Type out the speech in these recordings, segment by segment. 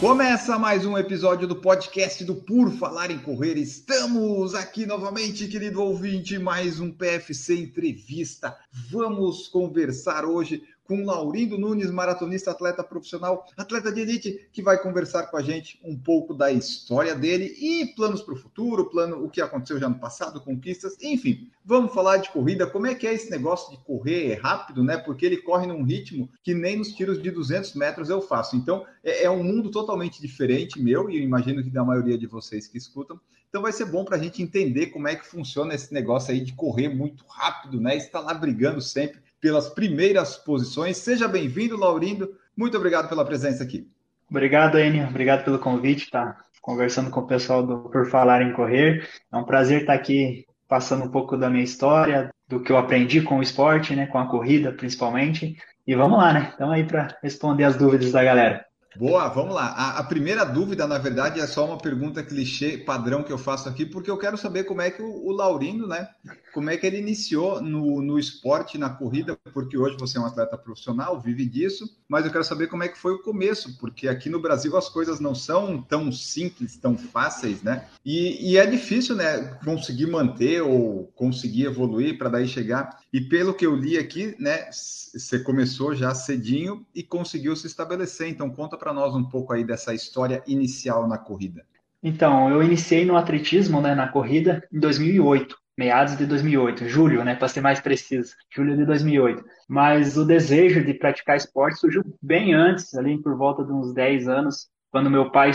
Começa mais um episódio do podcast do Por Falar em Correr. Estamos aqui novamente, querido ouvinte, mais um PFC entrevista. Vamos conversar hoje com Laurindo Nunes, maratonista, atleta profissional, atleta de elite, que vai conversar com a gente um pouco da história dele e planos para o futuro, plano, o que aconteceu já no passado, conquistas, enfim. Vamos falar de corrida, como é que é esse negócio de correr rápido, né? Porque ele corre num ritmo que nem nos tiros de 200 metros eu faço. Então, é, é um mundo totalmente diferente meu e eu imagino que da maioria de vocês que escutam. Então vai ser bom para a gente entender como é que funciona esse negócio aí de correr muito rápido, né? Está lá brigando sempre pelas primeiras posições. Seja bem-vindo, Laurindo. Muito obrigado pela presença aqui. Obrigado, Enio. Obrigado pelo convite, tá conversando com o pessoal do Por Falar em Correr. É um prazer estar aqui passando um pouco da minha história, do que eu aprendi com o esporte, né, com a corrida principalmente. E vamos lá, né? Estamos aí para responder as dúvidas da galera. Boa, vamos lá. A, a, primeira dúvida, na verdade, é só uma pergunta clichê padrão que eu faço aqui, porque eu quero saber como é que o, o Laurindo, né? Como é que ele iniciou no, no esporte, na corrida, porque hoje você é um atleta profissional, vive disso, mas eu quero saber como é que foi o começo, porque aqui no Brasil as coisas não são tão simples, tão fáceis, né? E, e é difícil, né, conseguir manter ou conseguir evoluir para daí chegar. E pelo que eu li aqui, né, você começou já cedinho e conseguiu se estabelecer. Então conta para nós um pouco aí dessa história inicial na corrida. Então, eu iniciei no atletismo, né, na corrida, em 2008, meados de 2008, julho, né, para ser mais preciso, julho de 2008. Mas o desejo de praticar esporte surgiu bem antes, ali por volta de uns 10 anos, quando meu pai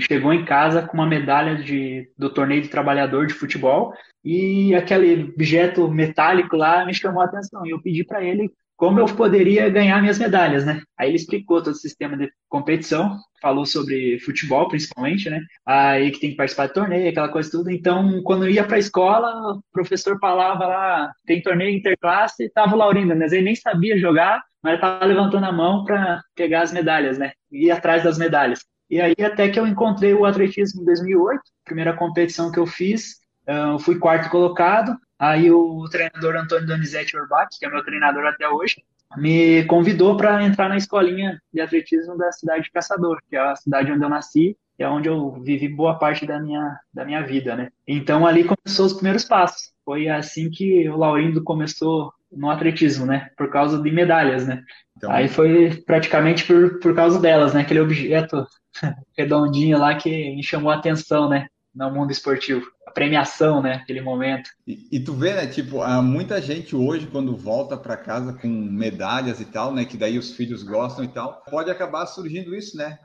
chegou em casa com uma medalha de, do torneio de trabalhador de futebol e aquele objeto metálico lá me chamou a atenção. E eu pedi para ele como eu poderia ganhar minhas medalhas, né? Aí ele explicou todo o sistema de competição, falou sobre futebol principalmente, né? Aí que tem que participar de torneio, aquela coisa tudo. Então, quando eu ia para a escola, o professor falava lá, tem torneio interclasse, tava o Laurindo, mas ele nem sabia jogar, mas estava levantando a mão para pegar as medalhas, né? Ir atrás das medalhas. E aí até que eu encontrei o atletismo em 2008, primeira competição que eu fiz, eu fui quarto colocado, Aí o treinador Antônio Donizete Orbach, que é meu treinador até hoje, me convidou para entrar na escolinha de atletismo da cidade de Caçador, que é a cidade onde eu nasci e é onde eu vivi boa parte da minha, da minha vida, né? Então ali começou os primeiros passos. Foi assim que o Laurindo começou no atletismo, né? Por causa de medalhas, né? Então... Aí foi praticamente por, por causa delas, né? Aquele objeto redondinho lá que me chamou a atenção, né? No mundo esportivo premiação, né? Aquele momento. E, e, tu vê, né? Tipo, há muita gente hoje, quando volta para casa com medalhas e tal, né? Que daí os filhos gostam e tal, pode acabar surgindo isso, né?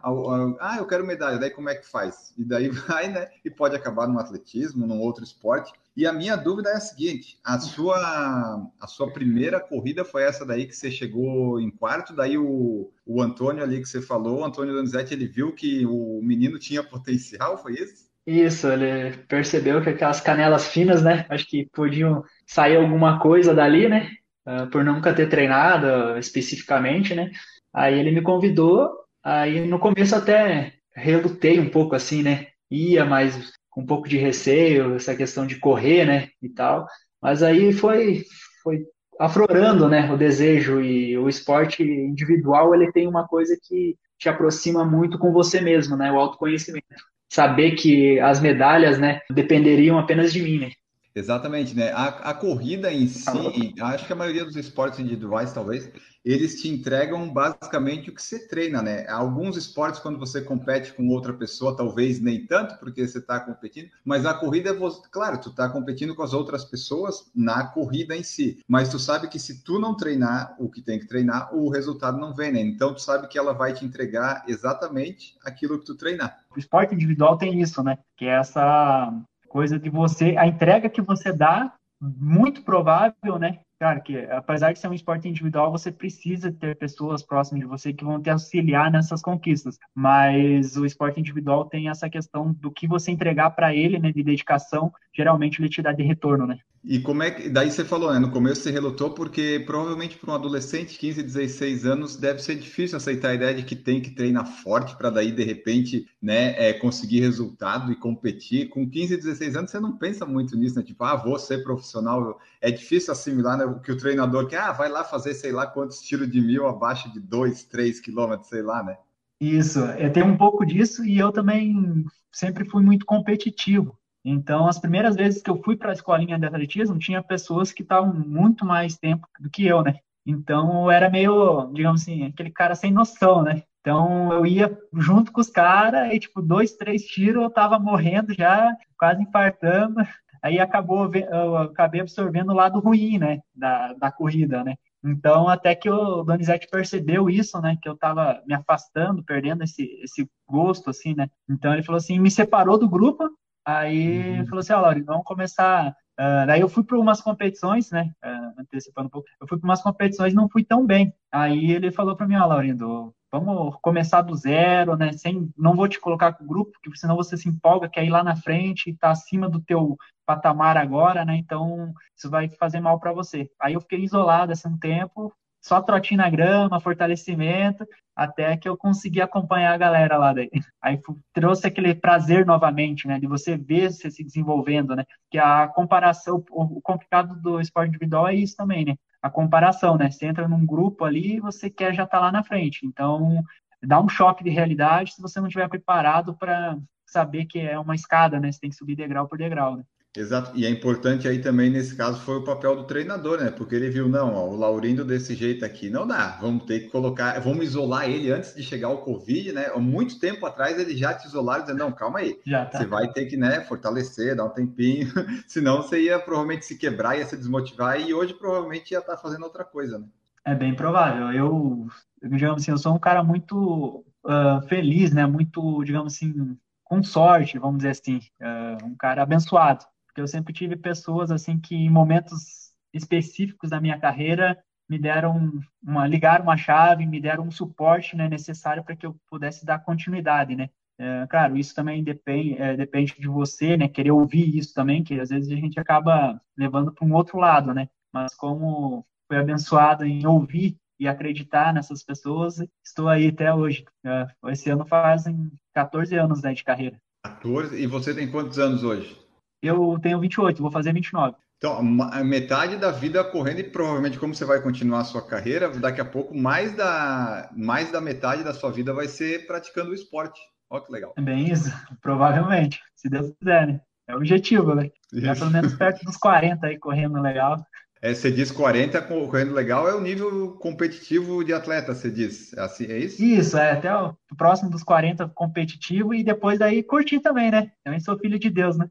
Ah, eu quero medalha, daí como é que faz? E daí vai, né? E pode acabar no atletismo, num outro esporte. E a minha dúvida é a seguinte: a sua, a sua primeira corrida foi essa daí que você chegou em quarto, daí o, o Antônio ali que você falou, o Antônio Donizete, ele viu que o menino tinha potencial, foi isso? Isso, ele percebeu que aquelas canelas finas, né? Acho que podiam sair alguma coisa dali, né? Uh, por nunca ter treinado especificamente, né? Aí ele me convidou, aí no começo até relutei um pouco assim, né? Ia, mas com um pouco de receio, essa questão de correr, né? E tal. Mas aí foi, foi aflorando, né? O desejo e o esporte individual, ele tem uma coisa que te aproxima muito com você mesmo, né? O autoconhecimento saber que as medalhas, né, dependeriam apenas de mim, né? Exatamente, né? A, a corrida em si, acho que a maioria dos esportes individuais, talvez, eles te entregam basicamente o que você treina, né? Alguns esportes, quando você compete com outra pessoa, talvez nem tanto, porque você está competindo, mas a corrida, claro, tu está competindo com as outras pessoas na corrida em si, mas tu sabe que se tu não treinar o que tem que treinar, o resultado não vem, né? Então tu sabe que ela vai te entregar exatamente aquilo que tu treinar. O esporte individual tem isso, né? Que é essa coisa de você, a entrega que você dá, muito provável, né? Claro que, apesar de ser um esporte individual, você precisa ter pessoas próximas de você que vão te auxiliar nessas conquistas. Mas o esporte individual tem essa questão do que você entregar para ele, né, de dedicação, geralmente ele te dá de retorno, né? E como é que. Daí você falou, né? No começo você relutou, porque provavelmente para um adolescente, 15, 16 anos, deve ser difícil aceitar a ideia de que tem que treinar forte para daí, de repente, né, é, conseguir resultado e competir. Com 15, 16 anos, você não pensa muito nisso, né? Tipo, ah, vou ser profissional. É difícil assimilar né, o que o treinador quer, ah, vai lá fazer sei lá quantos tiros de mil abaixo de 2, 3 quilômetros, sei lá, né? Isso, eu tenho um pouco disso e eu também sempre fui muito competitivo. Então, as primeiras vezes que eu fui para a escolinha de atletismo, tinha pessoas que estavam muito mais tempo do que eu, né? Então, eu era meio, digamos assim, aquele cara sem noção, né? Então, eu ia junto com os caras e, tipo, dois, três tiros, eu tava morrendo já, quase infartando. Aí acabou, eu acabei absorvendo o lado ruim, né, da, da corrida, né? Então, até que o Donizete percebeu isso, né, que eu tava me afastando, perdendo esse, esse gosto, assim, né? Então, ele falou assim, me separou do grupo, Aí uhum. falou assim, ó, oh, Lauri, vamos começar. Uh, daí eu fui para umas competições, né? Uh, antecipando um pouco, eu fui para umas competições e não fui tão bem. Aí ele falou para mim, ó, oh, Laurindo, vamos começar do zero, né? Sem, não vou te colocar com o grupo, porque senão você se empolga, quer ir lá na frente, tá acima do teu patamar agora, né? Então isso vai fazer mal para você. Aí eu fiquei isolado esse um tempo, só trotinho na grama, fortalecimento, até que eu consegui acompanhar a galera lá daí. Aí trouxe aquele prazer novamente, né, de você ver você se desenvolvendo, né, que a comparação, o complicado do esporte individual é isso também, né, a comparação, né, você entra num grupo ali e você quer já estar tá lá na frente, então dá um choque de realidade se você não estiver preparado para saber que é uma escada, né, você tem que subir degrau por degrau, né. Exato, e é importante aí também nesse caso foi o papel do treinador, né? Porque ele viu, não, ó, o Laurindo desse jeito aqui não dá, vamos ter que colocar, vamos isolar ele antes de chegar o Covid, né? Muito tempo atrás ele já te isolaram, dizendo, não, calma aí, tá. você vai ter que, né, fortalecer, dar um tempinho, senão você ia provavelmente se quebrar, ia se desmotivar e hoje provavelmente ia estar tá fazendo outra coisa, né? É bem provável, eu, digamos assim, eu sou um cara muito uh, feliz, né? Muito, digamos assim, com sorte, vamos dizer assim, uh, um cara abençoado eu sempre tive pessoas assim que em momentos específicos da minha carreira me deram uma ligaram uma chave, me deram um suporte né, necessário para que eu pudesse dar continuidade, né? É, claro, isso também depende, é, depende de você, né? Querer ouvir isso também, que às vezes a gente acaba levando para um outro lado, né? Mas como fui abençoado em ouvir e acreditar nessas pessoas, estou aí até hoje. É, esse ano fazem 14 anos né, de carreira. 14? E você tem quantos anos hoje? Eu tenho 28, vou fazer 29. Então, metade da vida correndo e provavelmente como você vai continuar a sua carreira, daqui a pouco mais da, mais da metade da sua vida vai ser praticando o esporte. Olha que legal. É bem isso, provavelmente, se Deus quiser, né? É o objetivo, né? Já pelo menos perto dos 40 aí, correndo legal. É, você diz 40 correndo legal, é o nível competitivo de atleta, você diz. É, assim, é isso? Isso, é até o próximo dos 40 competitivo e depois daí curtir também, né? Também sou filho de Deus, né?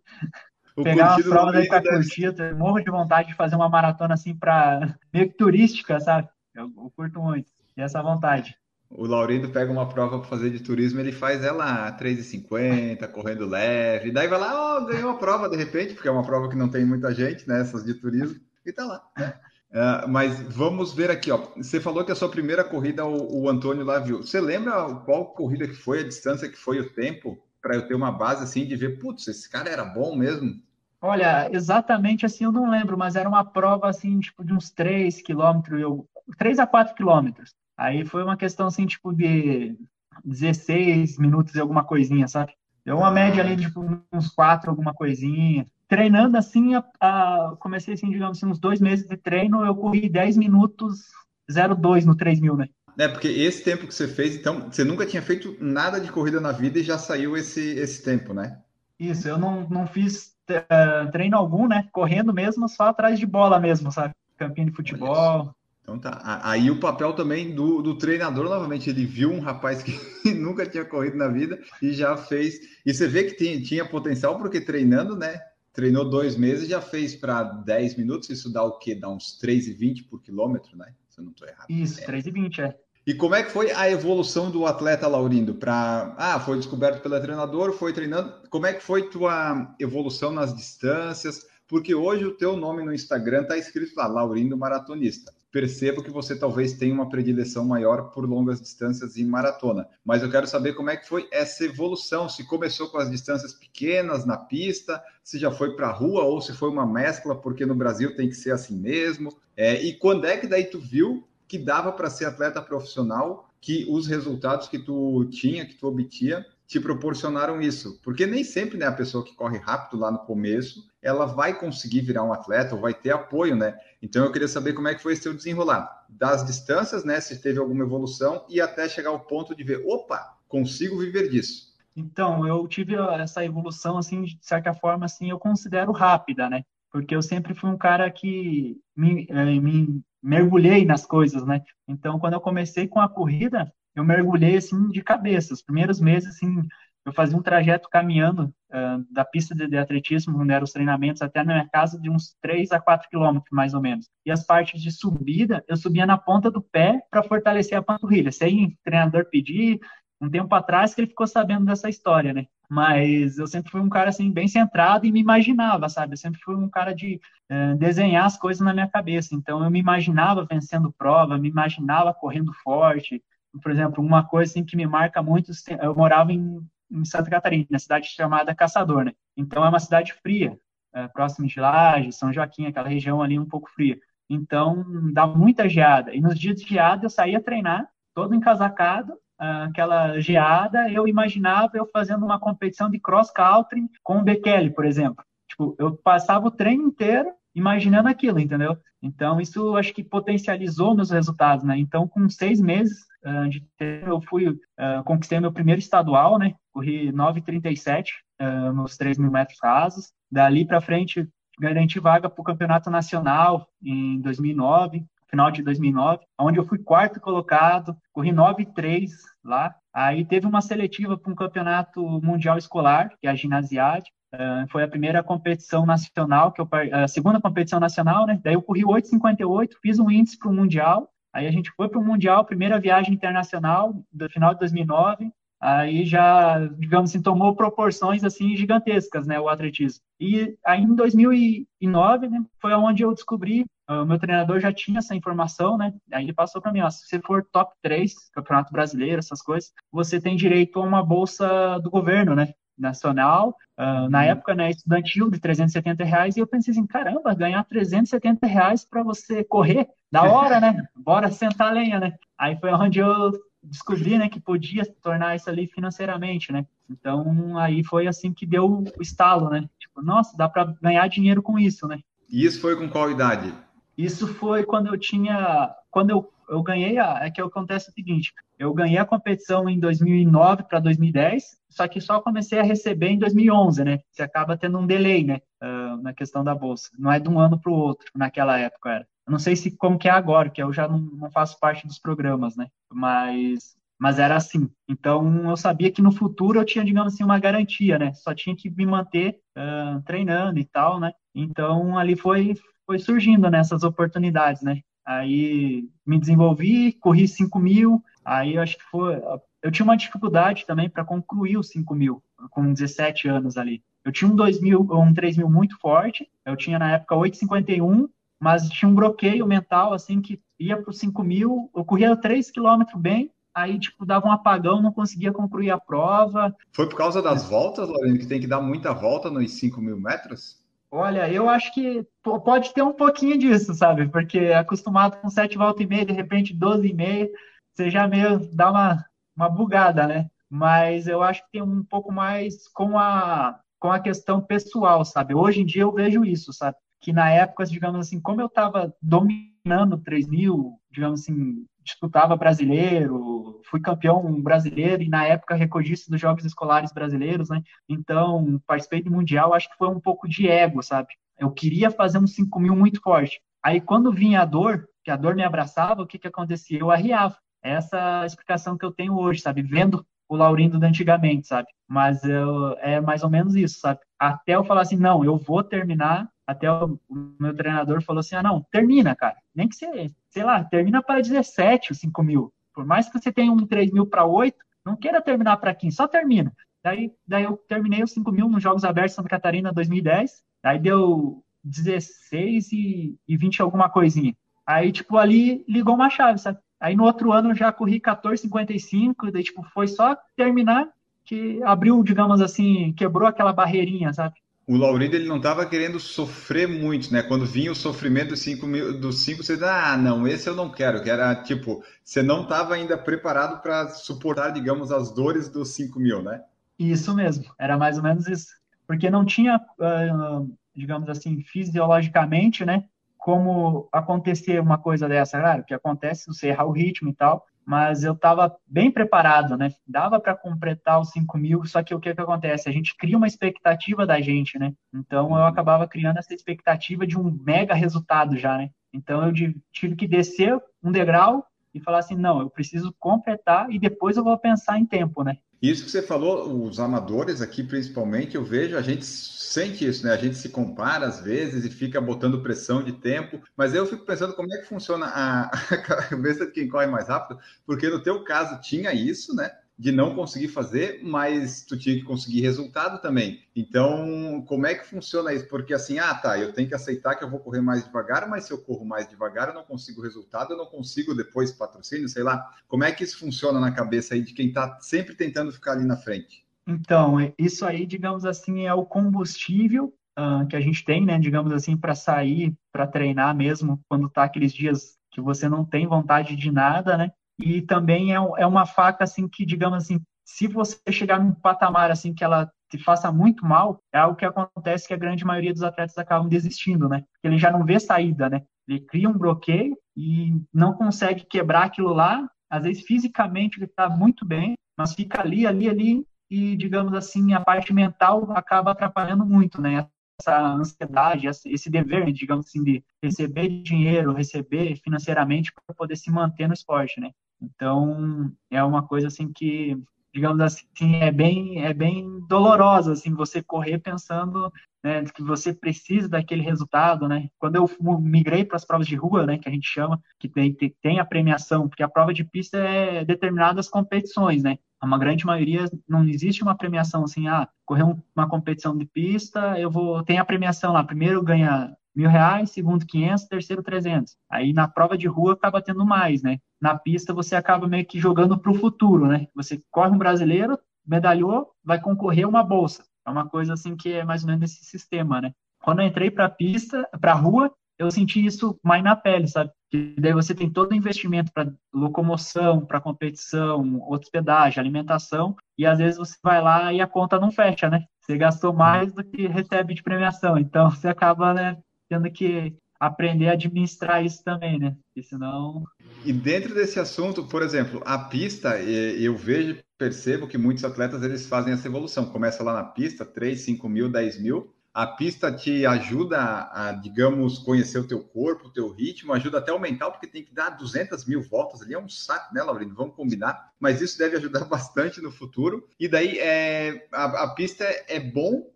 O pegar uma prova daí curtir, eu morro de vontade de fazer uma maratona assim para meio que turística, sabe? Eu, eu curto muito, e essa vontade. O Laurindo pega uma prova para fazer de turismo, ele faz ela a 3,50, correndo leve, daí vai lá, oh, ganhou a prova de repente, porque é uma prova que não tem muita gente, né? Essas de turismo, e tá lá, né? Uh, mas vamos ver aqui, ó. Você falou que a sua primeira corrida o, o Antônio lá viu. Você lembra qual corrida que foi, a distância que foi o tempo, para eu ter uma base assim de ver, putz, esse cara era bom mesmo? Olha, exatamente assim eu não lembro, mas era uma prova assim, tipo, de uns 3 quilômetros, eu, 3 a 4 quilômetros. Aí foi uma questão assim, tipo, de 16 minutos e alguma coisinha, sabe? Deu uma média ali, tipo, uns 4, alguma coisinha. Treinando assim, a, a, comecei assim, digamos assim, uns dois meses de treino, eu corri 10 minutos 02 no 3 mil, né? É, porque esse tempo que você fez, então, você nunca tinha feito nada de corrida na vida e já saiu esse, esse tempo, né? Isso, eu não, não fiz uh, treino algum, né? Correndo mesmo, só atrás de bola mesmo, sabe? Campinho de futebol. Então tá. Aí o papel também do, do treinador, novamente, ele viu um rapaz que nunca tinha corrido na vida e já fez. E você vê que tinha, tinha potencial, porque treinando, né? Treinou dois meses já fez para 10 minutos. Isso dá o quê? Dá uns 3,20 por quilômetro, né? Se eu não estou errado. Isso, é. 3,20, é. E como é que foi a evolução do atleta Laurindo? Para ah, foi descoberto pelo treinador, foi treinando. Como é que foi tua evolução nas distâncias? porque hoje o teu nome no Instagram está escrito lá, Laurindo Maratonista. Percebo que você talvez tenha uma predileção maior por longas distâncias e maratona, mas eu quero saber como é que foi essa evolução, se começou com as distâncias pequenas na pista, se já foi para a rua ou se foi uma mescla, porque no Brasil tem que ser assim mesmo. É, e quando é que daí tu viu que dava para ser atleta profissional, que os resultados que tu tinha, que tu obtinha, te proporcionaram isso. Porque nem sempre, né, a pessoa que corre rápido lá no começo, ela vai conseguir virar um atleta ou vai ter apoio, né? Então eu queria saber como é que foi esse teu desenrolar. Das distâncias, né, se teve alguma evolução e até chegar ao ponto de ver, opa, consigo viver disso. Então, eu tive essa evolução, assim, de certa forma, assim, eu considero rápida, né? Porque eu sempre fui um cara que me, eh, me mergulhei nas coisas, né? Então, quando eu comecei com a corrida, eu mergulhei assim de cabeça. Os primeiros meses, assim, eu fazia um trajeto caminhando uh, da pista de, de, atletismo, onde eram os treinamentos, até na minha casa, de uns 3 a 4 quilômetros, mais ou menos. E as partes de subida, eu subia na ponta do pé para fortalecer a panturrilha. Sem o treinador pedir, um tempo atrás que ele ficou sabendo dessa história, né? Mas eu sempre fui um cara, assim, bem centrado e me imaginava, sabe? Eu sempre fui um cara de uh, desenhar as coisas na minha cabeça. Então, eu me imaginava vencendo prova, me imaginava correndo forte, por exemplo, uma coisa assim, que me marca muito, eu morava em, em Santa Catarina, na cidade chamada Caçador, né? Então é uma cidade fria, é, próxima de Laje, São Joaquim, aquela região ali um pouco fria. Então dá muita geada. E nos dias de geada eu saía treinar, todo encasacado, aquela geada, eu imaginava eu fazendo uma competição de cross country com o Bekele, por exemplo. Tipo, eu passava o treino inteiro imaginando aquilo, entendeu? Então, isso acho que potencializou meus resultados, né? Então, com seis meses uh, de tempo, eu fui, uh, conquistei meu primeiro estadual, né? Corri 9,37 uh, nos 3 mil metros rasos. Dali para frente, garanti vaga para o campeonato nacional em 2009, final de 2009, onde eu fui quarto colocado, corri 9,3 lá. Aí teve uma seletiva para um campeonato mundial escolar, que é a Ginasiade, Uh, foi a primeira competição nacional, que eu, a segunda competição nacional, né? Daí eu corri 8,58, fiz um índice para o Mundial. Aí a gente foi para o Mundial, primeira viagem internacional, do final de 2009. Aí já, digamos assim, tomou proporções assim gigantescas, né, o atletismo. E aí em 2009, né, foi onde eu descobri, o meu treinador já tinha essa informação, né? Aí ele passou para mim, ó, se você for top 3, Campeonato Brasileiro, essas coisas, você tem direito a uma bolsa do governo, né? nacional, uh, na uhum. época, né, estudantil, de 370 reais, e eu pensei assim, caramba, ganhar 370 reais para você correr, da hora, né? Bora sentar a lenha, né? Aí foi onde eu descobri, né, que podia tornar isso ali financeiramente, né? Então, aí foi assim que deu o estalo, né? Tipo, nossa, dá para ganhar dinheiro com isso, né? E isso foi com qual idade? Isso foi quando eu tinha, quando eu, eu ganhei, a, é que acontece o seguinte, eu ganhei a competição em 2009 para 2010, só que só comecei a receber em 2011, né? Você acaba tendo um delay, né? Uh, na questão da bolsa. Não é de um ano para o outro, naquela época era. Eu não sei se como que é agora, que eu já não, não faço parte dos programas, né? Mas, mas era assim. Então eu sabia que no futuro eu tinha, digamos assim, uma garantia, né? Só tinha que me manter uh, treinando e tal, né? Então ali foi, foi surgindo nessas né, oportunidades, né? Aí me desenvolvi, corri 5 mil, aí eu acho que foi eu tinha uma dificuldade também para concluir os 5 mil, com 17 anos ali. Eu tinha um 2 mil, um 3 mil muito forte, eu tinha na época 8,51, mas tinha um bloqueio mental, assim, que ia para os 5 mil, eu corria 3 quilômetros bem, aí, tipo, dava um apagão, não conseguia concluir a prova. Foi por causa das voltas, Lorena, que tem que dar muita volta nos 5 mil metros? Olha, eu acho que pode ter um pouquinho disso, sabe? Porque acostumado com 7 voltas e meia, de repente 12 e meia, você já meio dá uma, uma bugada, né? Mas eu acho que tem um pouco mais com a, com a questão pessoal, sabe? Hoje em dia eu vejo isso, sabe? Que na época, digamos assim, como eu estava dominando 3 mil, digamos assim, disputava brasileiro, fui campeão brasileiro e na época recordista dos Jogos Escolares Brasileiros, né? Então, participei do Mundial, acho que foi um pouco de ego, sabe? Eu queria fazer um 5 mil muito forte. Aí, quando vinha a dor, que a dor me abraçava, o que que acontecia? Eu arriava essa explicação que eu tenho hoje, sabe? Vendo o Laurindo da antigamente, sabe? Mas eu, é mais ou menos isso, sabe? Até eu falar assim, não, eu vou terminar, até o meu treinador falou assim, ah, não, termina, cara. Nem que você, sei lá, termina para 17 os 5 mil. Por mais que você tenha um 3 mil para 8, não queira terminar para 15, só termina. Daí, daí eu terminei os 5 mil nos Jogos Abertos Santa Catarina 2010, daí deu 16 e, e 20 alguma coisinha. Aí, tipo, ali ligou uma chave, sabe? Aí no outro ano eu já corri 14,55, daí, tipo, foi só terminar que abriu, digamos assim, quebrou aquela barreirinha, sabe? O Laurindo ele não estava querendo sofrer muito, né? Quando vinha o sofrimento dos 5 mil, dos cinco, você ah, não, esse eu não quero, que era tipo, você não estava ainda preparado para suportar, digamos, as dores dos 5 mil, né? Isso mesmo, era mais ou menos isso. Porque não tinha, uh, digamos assim, fisiologicamente, né? Como acontecer uma coisa dessa, claro, que acontece você errar o ritmo e tal, mas eu estava bem preparado, né? Dava para completar os 5 mil, só que o que, que acontece? A gente cria uma expectativa da gente, né? Então eu acabava criando essa expectativa de um mega resultado já, né? Então eu tive que descer um degrau e falar assim, não, eu preciso completar e depois eu vou pensar em tempo, né? Isso que você falou, os amadores aqui principalmente, eu vejo, a gente sente isso, né? A gente se compara às vezes e fica botando pressão de tempo, mas eu fico pensando como é que funciona a, cabeça de quem corre mais rápido, porque no teu caso tinha isso, né? De não conseguir fazer, mas tu tinha que conseguir resultado também. Então, como é que funciona isso? Porque assim, ah, tá, eu tenho que aceitar que eu vou correr mais devagar, mas se eu corro mais devagar, eu não consigo resultado, eu não consigo depois patrocínio, sei lá. Como é que isso funciona na cabeça aí de quem está sempre tentando ficar ali na frente? Então, isso aí, digamos assim, é o combustível uh, que a gente tem, né, digamos assim, para sair, para treinar mesmo, quando tá aqueles dias que você não tem vontade de nada, né? E também é, é uma faca assim que, digamos assim, se você chegar num patamar assim que ela te faça muito mal, é algo que acontece que a grande maioria dos atletas acabam desistindo, né? Porque ele já não vê saída, né? Ele cria um bloqueio e não consegue quebrar aquilo lá. Às vezes fisicamente ele está muito bem, mas fica ali, ali, ali e digamos assim a parte mental acaba atrapalhando muito, né? essa ansiedade, esse dever, digamos assim, de receber dinheiro, receber financeiramente para poder se manter no esporte, né? Então, é uma coisa assim que, digamos assim, é bem, é bem dolorosa, assim, você correr pensando né, que você precisa daquele resultado, né? Quando eu migrei para as provas de rua, né, que a gente chama, que tem, tem a premiação, porque a prova de pista é determinadas competições, né? uma grande maioria não existe uma premiação assim, ah, correr uma competição de pista, eu vou, tem a premiação lá, primeiro ganha mil reais, segundo 500, terceiro 300. Aí na prova de rua acaba tendo mais, né? Na pista você acaba meio que jogando para o futuro, né? Você corre um brasileiro, medalhou, vai concorrer uma bolsa. É uma coisa assim que é mais ou menos esse sistema, né? Quando eu entrei para a pista, para a rua, eu senti isso mais na pele, sabe? Que daí você tem todo o investimento para locomoção, para competição, hospedagem, alimentação, e às vezes você vai lá e a conta não fecha, né? Você gastou mais do que recebe de premiação, então você acaba, né, tendo que aprender a administrar isso também, né? Porque senão. E dentro desse assunto, por exemplo, a pista, eu vejo, percebo que muitos atletas eles fazem essa evolução. Começa lá na pista, 3, 5 mil, 10 mil, a pista te ajuda a, digamos, conhecer o teu corpo, o teu ritmo, ajuda até o mental, porque tem que dar 200 mil voltas ali, é um saco, né, Laurino? Vamos combinar, mas isso deve ajudar bastante no futuro. E daí, é, a, a pista é, é bom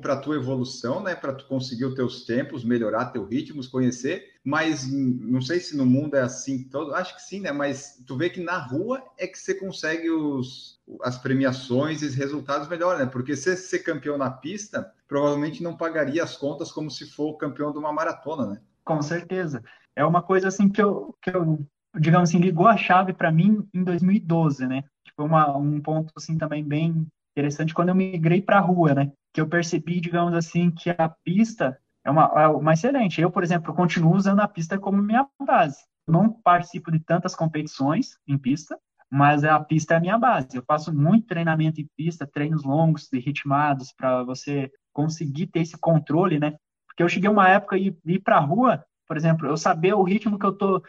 para a tua evolução, né? Para tu conseguir os teus tempos, melhorar teu ritmos, conhecer. Mas não sei se no mundo é assim todo. Acho que sim, né? Mas tu vê que na rua é que você consegue os, as premiações e os resultados melhor, né? Porque se ser campeão na pista, provavelmente não pagaria as contas como se for campeão de uma maratona, né? Com certeza. É uma coisa assim que eu, que eu digamos assim, ligou a chave para mim em 2012, né? Tipo, uma, um ponto assim também bem interessante quando eu migrei para a rua, né? que eu percebi, digamos assim, que a pista é uma, é uma excelente. Eu, por exemplo, continuo usando a pista como minha base. Eu não participo de tantas competições em pista, mas a pista é a minha base. Eu faço muito treinamento em pista, treinos longos e ritmados para você conseguir ter esse controle, né? Porque eu cheguei uma época e ir para a rua, por exemplo, eu saber o ritmo que eu estou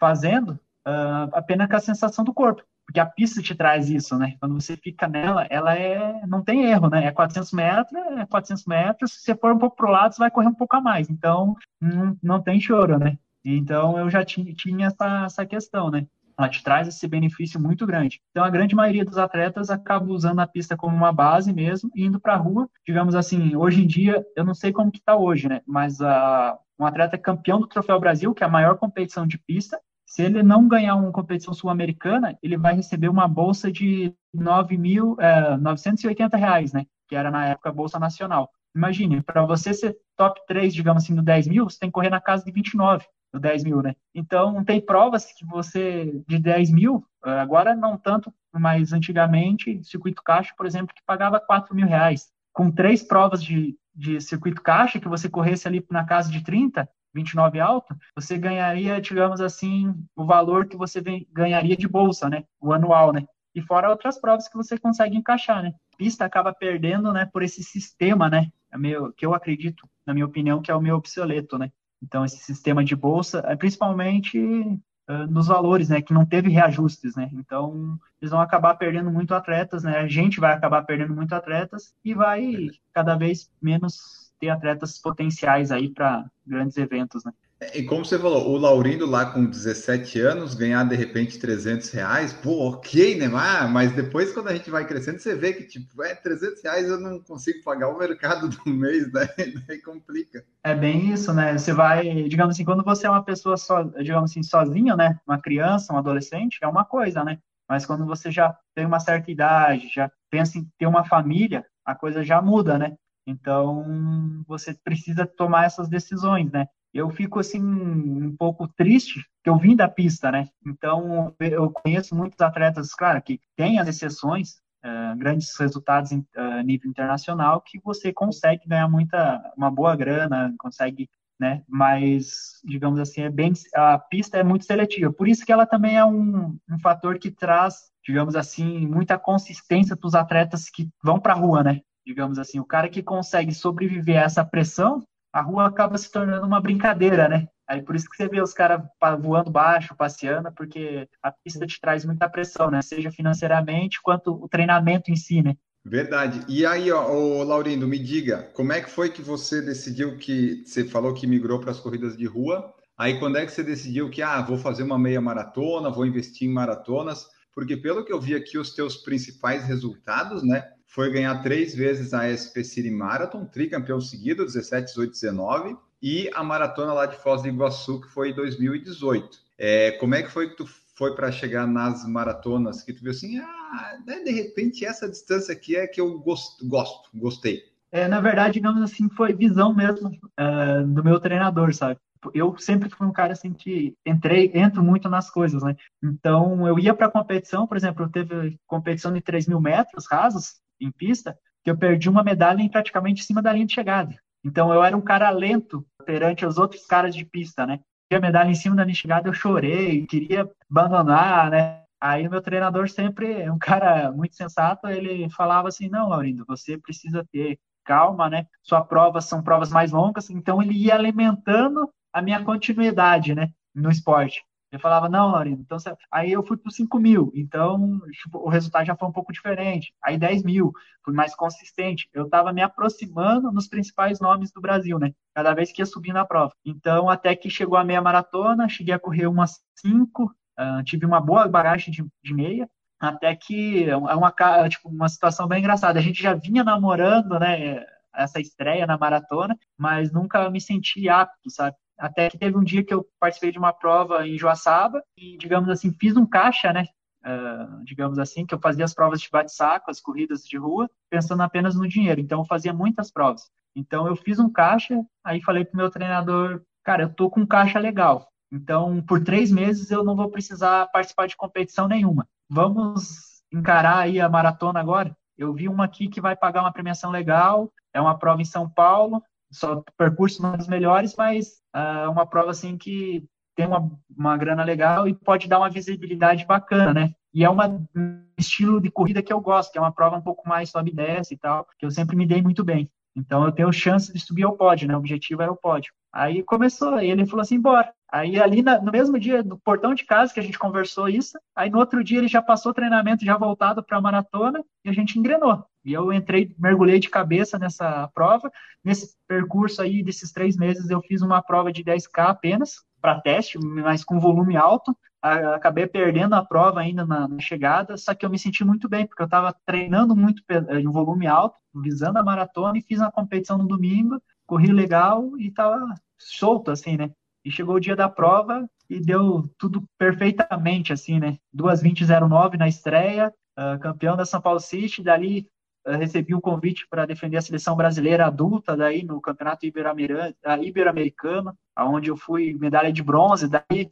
fazendo uh, apenas com a sensação do corpo porque a pista te traz isso, né? Quando você fica nela, ela é não tem erro, né? É 400 metros, é 400 metros. Se você for um pouco pro lado, você vai correr um pouco a mais. Então, não, não tem choro, né? Então, eu já tinha, tinha essa, essa questão, né? Ela te traz esse benefício muito grande. Então, a grande maioria dos atletas acaba usando a pista como uma base mesmo, indo para a rua. Digamos assim, hoje em dia, eu não sei como que está hoje, né? Mas uh, um atleta campeão do Troféu Brasil, que é a maior competição de pista, se ele não ganhar uma competição sul-americana, ele vai receber uma bolsa de 9.980 é, reais, né? Que era na época a bolsa nacional. imagine, para você ser top 3, digamos assim, no 10 mil, você tem que correr na casa de 29 no 10 mil, né? Então, tem provas que você, de 10 mil, agora não tanto, mas antigamente, circuito caixa, por exemplo, que pagava 4 mil reais. Com três provas de, de circuito caixa, que você corresse ali na casa de 30, 29 alto, você ganharia, digamos assim, o valor que você ganharia de bolsa, né? O anual, né? E fora outras provas que você consegue encaixar, né? A pista acaba perdendo, né, por esse sistema, né? É meio, que eu acredito, na minha opinião, que é o meu obsoleto, né? Então, esse sistema de bolsa, é principalmente uh, nos valores, né, que não teve reajustes, né? Então, eles vão acabar perdendo muito atletas, né? A gente vai acabar perdendo muito atletas e vai cada vez menos ter atletas potenciais aí para grandes eventos, né? E como você falou, o Laurindo lá com 17 anos ganhar de repente 300 reais, pô, ok, né? Mas depois quando a gente vai crescendo, você vê que tipo, é 300 reais eu não consigo pagar o mercado do mês, né? Daí complica. É bem isso, né? Você vai, digamos assim, quando você é uma pessoa só, digamos assim, sozinho, né? Uma criança, um adolescente, é uma coisa, né? Mas quando você já tem uma certa idade, já pensa em ter uma família, a coisa já muda, né? Então, você precisa tomar essas decisões, né? eu fico assim um pouco triste que eu vim da pista, né? Então eu conheço muitos atletas, claro, que têm as exceções, uh, grandes resultados em uh, nível internacional, que você consegue ganhar muita, uma boa grana, consegue, né? Mas digamos assim é bem, a pista é muito seletiva, por isso que ela também é um, um fator que traz, digamos assim, muita consistência para os atletas que vão para a rua, né? Digamos assim, o cara que consegue sobreviver a essa pressão a rua acaba se tornando uma brincadeira, né? Aí por isso que você vê os caras voando baixo, passeando, porque a pista te traz muita pressão, né? Seja financeiramente quanto o treinamento em si, né? Verdade. E aí, ó, ô, Laurindo, me diga, como é que foi que você decidiu que você falou que migrou para as corridas de rua? Aí quando é que você decidiu que ah, vou fazer uma meia maratona, vou investir em maratonas? Porque pelo que eu vi aqui, os teus principais resultados, né? Foi ganhar três vezes a SP City Marathon, tricampeão seguido, 17, 18, 19, e a maratona lá de Foz do Iguaçu, que foi em 2018. É, como é que foi que tu foi para chegar nas maratonas que tu viu assim, ah, né, de repente essa distância aqui é que eu gosto, gosto gostei? É, na verdade, digamos assim, foi visão mesmo uh, do meu treinador, sabe? Eu sempre fui um cara assim que entrei, entro muito nas coisas, né? Então, eu ia para competição, por exemplo, eu teve competição de 3 mil metros rasos, em pista, que eu perdi uma medalha em praticamente cima da linha de chegada. Então eu era um cara lento perante os outros caras de pista, né? E a medalha em cima da linha de chegada eu chorei, queria abandonar, né? Aí o meu treinador sempre, um cara muito sensato, ele falava assim: "Não, Laurindo, você precisa ter calma, né? Sua prova são provas mais longas", então ele ia alimentando a minha continuidade, né, no esporte. Eu falava, não, Laurindo, então você... aí eu fui para 5 mil, então tipo, o resultado já foi um pouco diferente. Aí 10 mil, fui mais consistente. Eu estava me aproximando nos principais nomes do Brasil, né? Cada vez que ia subindo a prova. Então, até que chegou a meia maratona, cheguei a correr umas 5, uh, ah, tive uma boa bagagem de, de meia, até que é uma, tipo, uma situação bem engraçada. A gente já vinha namorando, né? Essa estreia na maratona, mas nunca me senti apto, sabe? Até que teve um dia que eu participei de uma prova em Joaçaba e, digamos assim, fiz um caixa, né? Uh, digamos assim, que eu fazia as provas de bate-saco, as corridas de rua, pensando apenas no dinheiro. Então, eu fazia muitas provas. Então, eu fiz um caixa, aí falei pro meu treinador, cara, eu tô com um caixa legal. Então, por três meses eu não vou precisar participar de competição nenhuma. Vamos encarar aí a maratona agora? Eu vi uma aqui que vai pagar uma premiação legal, é uma prova em São Paulo, só percurso não é dos melhores, mas uh, uma prova assim que tem uma, uma grana legal e pode dar uma visibilidade bacana, né? E é uma, um estilo de corrida que eu gosto, que é uma prova um pouco mais sobe e desce e tal, que eu sempre me dei muito bem. Então eu tenho chance de subir ao pódio, né? O objetivo era o pódio. Aí começou, e ele falou assim, bora. Aí ali na, no mesmo dia, no portão de casa que a gente conversou isso, aí no outro dia ele já passou treinamento já voltado para a maratona e a gente engrenou. E eu entrei, mergulhei de cabeça nessa prova. Nesse percurso aí, desses três meses, eu fiz uma prova de 10K apenas, para teste, mas com volume alto. Acabei perdendo a prova ainda na, na chegada, só que eu me senti muito bem, porque eu estava treinando muito em volume alto, visando a maratona, e fiz uma competição no domingo, corri legal e estava solto, assim, né? E chegou o dia da prova e deu tudo perfeitamente, assim, né? 2:20:09 na estreia, uh, campeão da São Paulo City, dali recebi um convite para defender a seleção brasileira adulta daí no Campeonato Ibero-Americano, aonde eu fui medalha de bronze, daí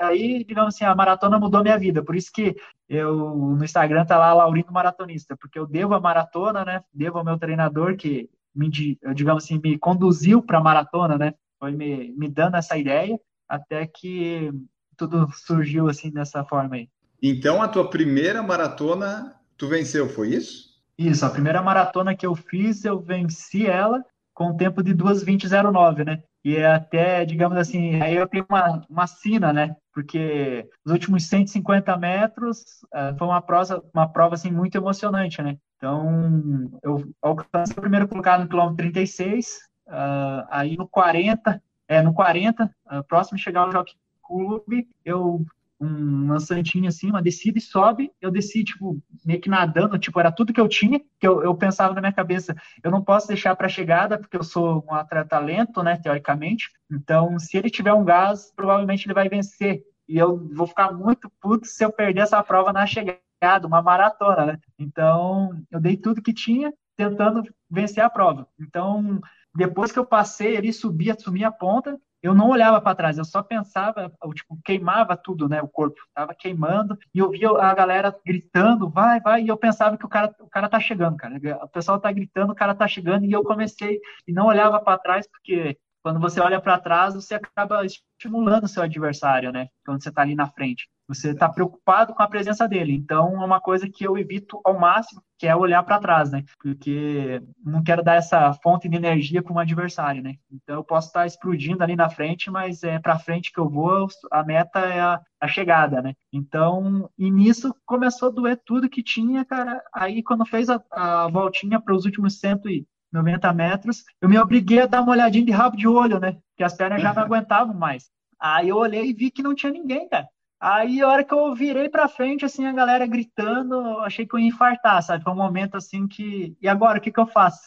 aí, digamos assim, a maratona mudou minha vida, por isso que eu no Instagram tá lá Laurindo Maratonista, porque eu devo a maratona, né? Devo ao meu treinador que me, digamos assim, me conduziu para a maratona, né? Foi me, me dando essa ideia até que tudo surgiu assim dessa forma aí. Então a tua primeira maratona tu venceu, foi isso? Isso, a primeira maratona que eu fiz, eu venci ela com o tempo de 2:20:09, né? E é até, digamos assim, aí eu tenho uma, uma sina, né? Porque os últimos 150 metros uh, foi uma prova, uma prova assim, muito emocionante, né? Então, eu alcancei o primeiro colocado no quilômetro 36, uh, ah, aí no 40, é, no 40, uh, ah, próximo de chegar ao Jockey Clube, eu um lançantinho assim, uma descida e sobe, eu desci, tipo, meio que nadando, tipo, era tudo que eu tinha, que eu, eu pensava na minha cabeça, eu não posso deixar para chegada, porque eu sou um atleta lento, né, teoricamente, então, se ele tiver um gás, provavelmente ele vai vencer, e eu vou ficar muito puto se eu perder essa prova na chegada, uma maratona, né, então, eu dei tudo que tinha, tentando vencer a prova, então, depois que eu passei ali, subi, assumi a ponta, eu não olhava para trás, eu só pensava, eu, tipo, queimava tudo, né? O corpo estava queimando e eu via a galera gritando, vai, vai, e eu pensava que o cara, o cara tá chegando, cara. O pessoal tá gritando, o cara tá chegando e eu comecei e não olhava para trás porque quando você olha para trás, você acaba estimulando seu adversário, né? Quando você está ali na frente. Você está preocupado com a presença dele. Então, é uma coisa que eu evito ao máximo, que é olhar para trás, né? Porque não quero dar essa fonte de energia para um adversário, né? Então, eu posso estar explodindo ali na frente, mas é para frente que eu vou, a meta é a, a chegada, né? Então, e nisso começou a doer tudo que tinha, cara. Aí, quando fez a, a voltinha para os últimos cento e 90 metros, eu me obriguei a dar uma olhadinha de rabo de olho, né? Porque as pernas já não aguentavam mais. Aí eu olhei e vi que não tinha ninguém, cara. Aí a hora que eu virei pra frente, assim, a galera gritando, achei que eu ia infartar, sabe? Foi um momento assim que. E agora, o que, que eu faço?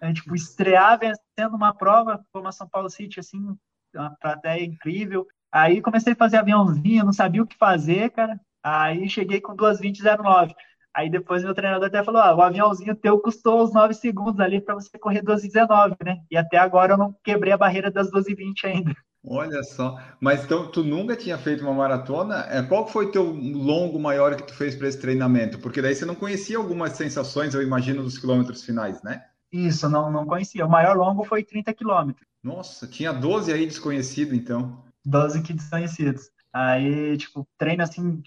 É, tipo, estrear vencendo uma prova, como a São Paulo City, assim, uma plateia incrível. Aí comecei a fazer aviãozinho, não sabia o que fazer, cara. Aí cheguei com 2,20,09. Aí depois meu treinador até falou: ah, o aviãozinho teu custou os 9 segundos ali para você correr 12,19, né? E até agora eu não quebrei a barreira das 12,20 ainda. Olha só, mas então tu nunca tinha feito uma maratona? É, qual foi teu longo maior que tu fez para esse treinamento? Porque daí você não conhecia algumas sensações, eu imagino, dos quilômetros finais, né? Isso, não, não conhecia. O maior longo foi 30 quilômetros. Nossa, tinha 12 aí desconhecido, então. 12 que desconhecidos. Aí, tipo, treino assim,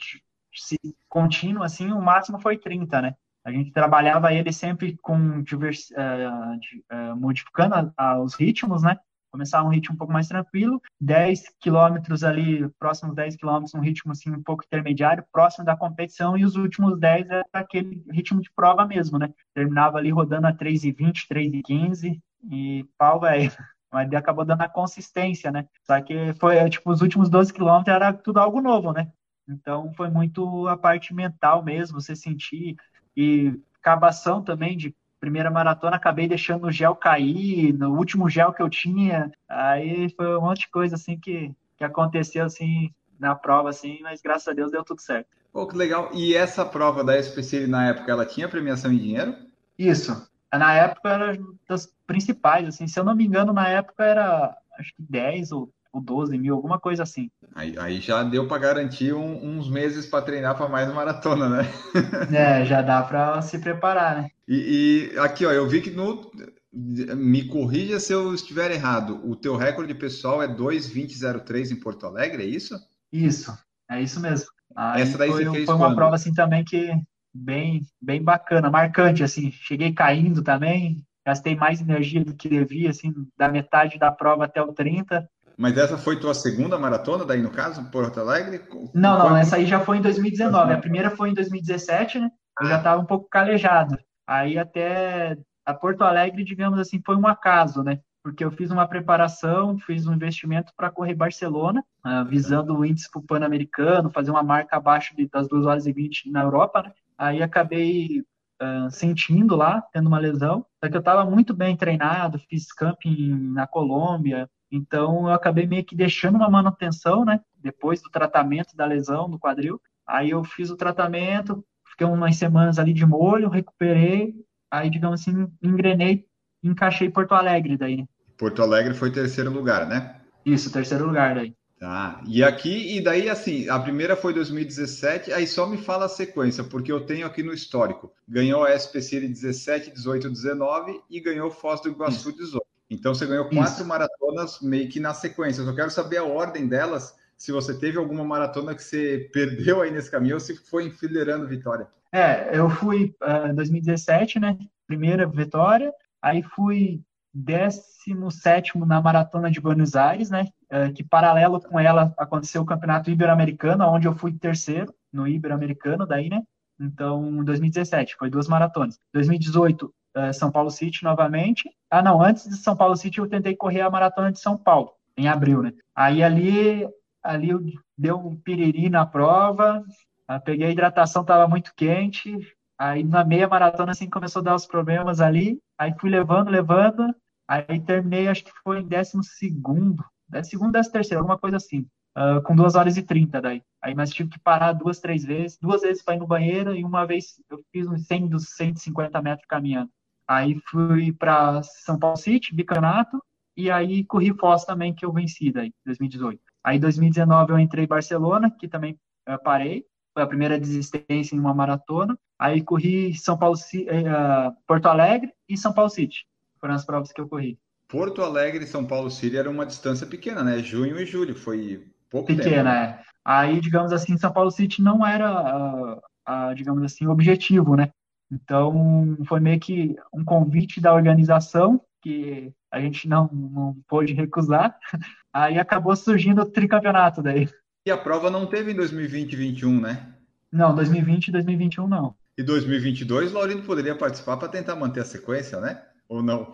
contínuo, assim, o máximo foi 30, né? A gente trabalhava ele sempre com divers, uh, uh, modificando os ritmos, né? Começar um ritmo um pouco mais tranquilo, 10 quilômetros ali, próximos 10 quilômetros, um ritmo assim um pouco intermediário, próximo da competição, e os últimos 10 era aquele ritmo de prova mesmo, né? Terminava ali rodando a 3,20, 3,15 e pau, velho. Mas acabou dando a consistência, né? Só que foi, tipo, os últimos 12 quilômetros era tudo algo novo, né? Então foi muito a parte mental mesmo, você sentir e acabação também de primeira maratona, acabei deixando o gel cair, no último gel que eu tinha, aí foi um monte de coisa assim que, que aconteceu assim na prova assim, mas graças a Deus deu tudo certo. Pô, que legal. E essa prova da SPC na época, ela tinha premiação em dinheiro? Isso. Na época era das principais, assim, se eu não me engano, na época era acho que 10 ou ou 12 mil, alguma coisa assim. Aí, aí já deu para garantir um, uns meses para treinar para mais maratona, né? é, já dá para se preparar, né? E, e, aqui, ó, eu vi que no. Me corrija se eu estiver errado. O teu recorde pessoal é 2,2003 em Porto Alegre, é isso? Isso, é isso mesmo. Aí Essa daí foi, você fez foi uma prova assim também que bem, bem bacana, marcante, assim. Cheguei caindo também, gastei mais energia do que devia, assim, da metade da prova até o 30. Mas essa foi tua segunda maratona daí, no caso, Porto Alegre? Não, não, essa aí já foi em 2019. A primeira foi em 2017, né? Eu já estava um pouco calejado. Aí até a Porto Alegre, digamos assim, foi um acaso, né? Porque eu fiz uma preparação, fiz um investimento para correr Barcelona, uh, visando o índice para o Pan-Americano, fazer uma marca abaixo das 2 horas e 20 na Europa, né? Aí acabei uh, sentindo lá, tendo uma lesão. Só que eu estava muito bem treinado, fiz camping na Colômbia, então eu acabei meio que deixando uma manutenção, né? Depois do tratamento da lesão do quadril. Aí eu fiz o tratamento, fiquei umas semanas ali de molho, recuperei aí, digamos assim, engrenei, encaixei Porto Alegre daí. Porto Alegre foi terceiro lugar, né? Isso, terceiro lugar daí. Tá. E aqui, e daí assim, a primeira foi 2017, aí só me fala a sequência, porque eu tenho aqui no histórico. Ganhou a SPC 17, 18, 19 e ganhou Foz do Iguaçu Isso. 18. Então você ganhou quatro Isso. maratonas meio que na sequência. Eu só quero saber a ordem delas, se você teve alguma maratona que você perdeu aí nesse caminho ou se foi enfileirando vitória. É, eu fui em uh, 2017, né? Primeira vitória, aí fui 17 na Maratona de Buenos Aires, né? É, que paralelo com ela aconteceu o Campeonato Ibero-Americano, onde eu fui terceiro no Ibero-Americano, daí, né? Então, 2017, foi duas maratonas. 2018, é, São Paulo City novamente. Ah, não, antes de São Paulo City eu tentei correr a Maratona de São Paulo, em abril, né? Aí ali, ali eu deu um piriri na prova, ah, peguei a hidratação, estava muito quente, Aí na meia maratona assim começou a dar os problemas ali, aí fui levando, levando, aí terminei, acho que foi em décimo segundo, décimo segundo, décimo terceiro, alguma coisa assim, uh, com duas horas e trinta daí. Aí mas tive que parar duas, três vezes, duas vezes para ir no banheiro e uma vez eu fiz uns 100 dos 150 metros caminhando. Aí fui para São Paulo City, bicanato, e aí corri Foz também que eu venci daí, 2018. Aí 2019 eu entrei em Barcelona, que também uh, parei, foi a primeira desistência em uma maratona. Aí corri São Paulo, uh, Porto Alegre e São Paulo City. Foram as provas que eu corri. Porto Alegre e São Paulo City era uma distância pequena, né? Junho e julho, foi pouco pequena, tempo. Pequena, é. Aí, digamos assim, São Paulo City não era, uh, uh, digamos assim, objetivo, né? Então, foi meio que um convite da organização que a gente não, não pôde recusar. Aí acabou surgindo o tricampeonato daí. E a prova não teve em 2020 e 2021, né? Não, 2020 e 2021 não. E 2022, Laurindo poderia participar para tentar manter a sequência, né? Ou não?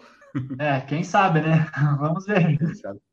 É, quem sabe, né? Vamos ver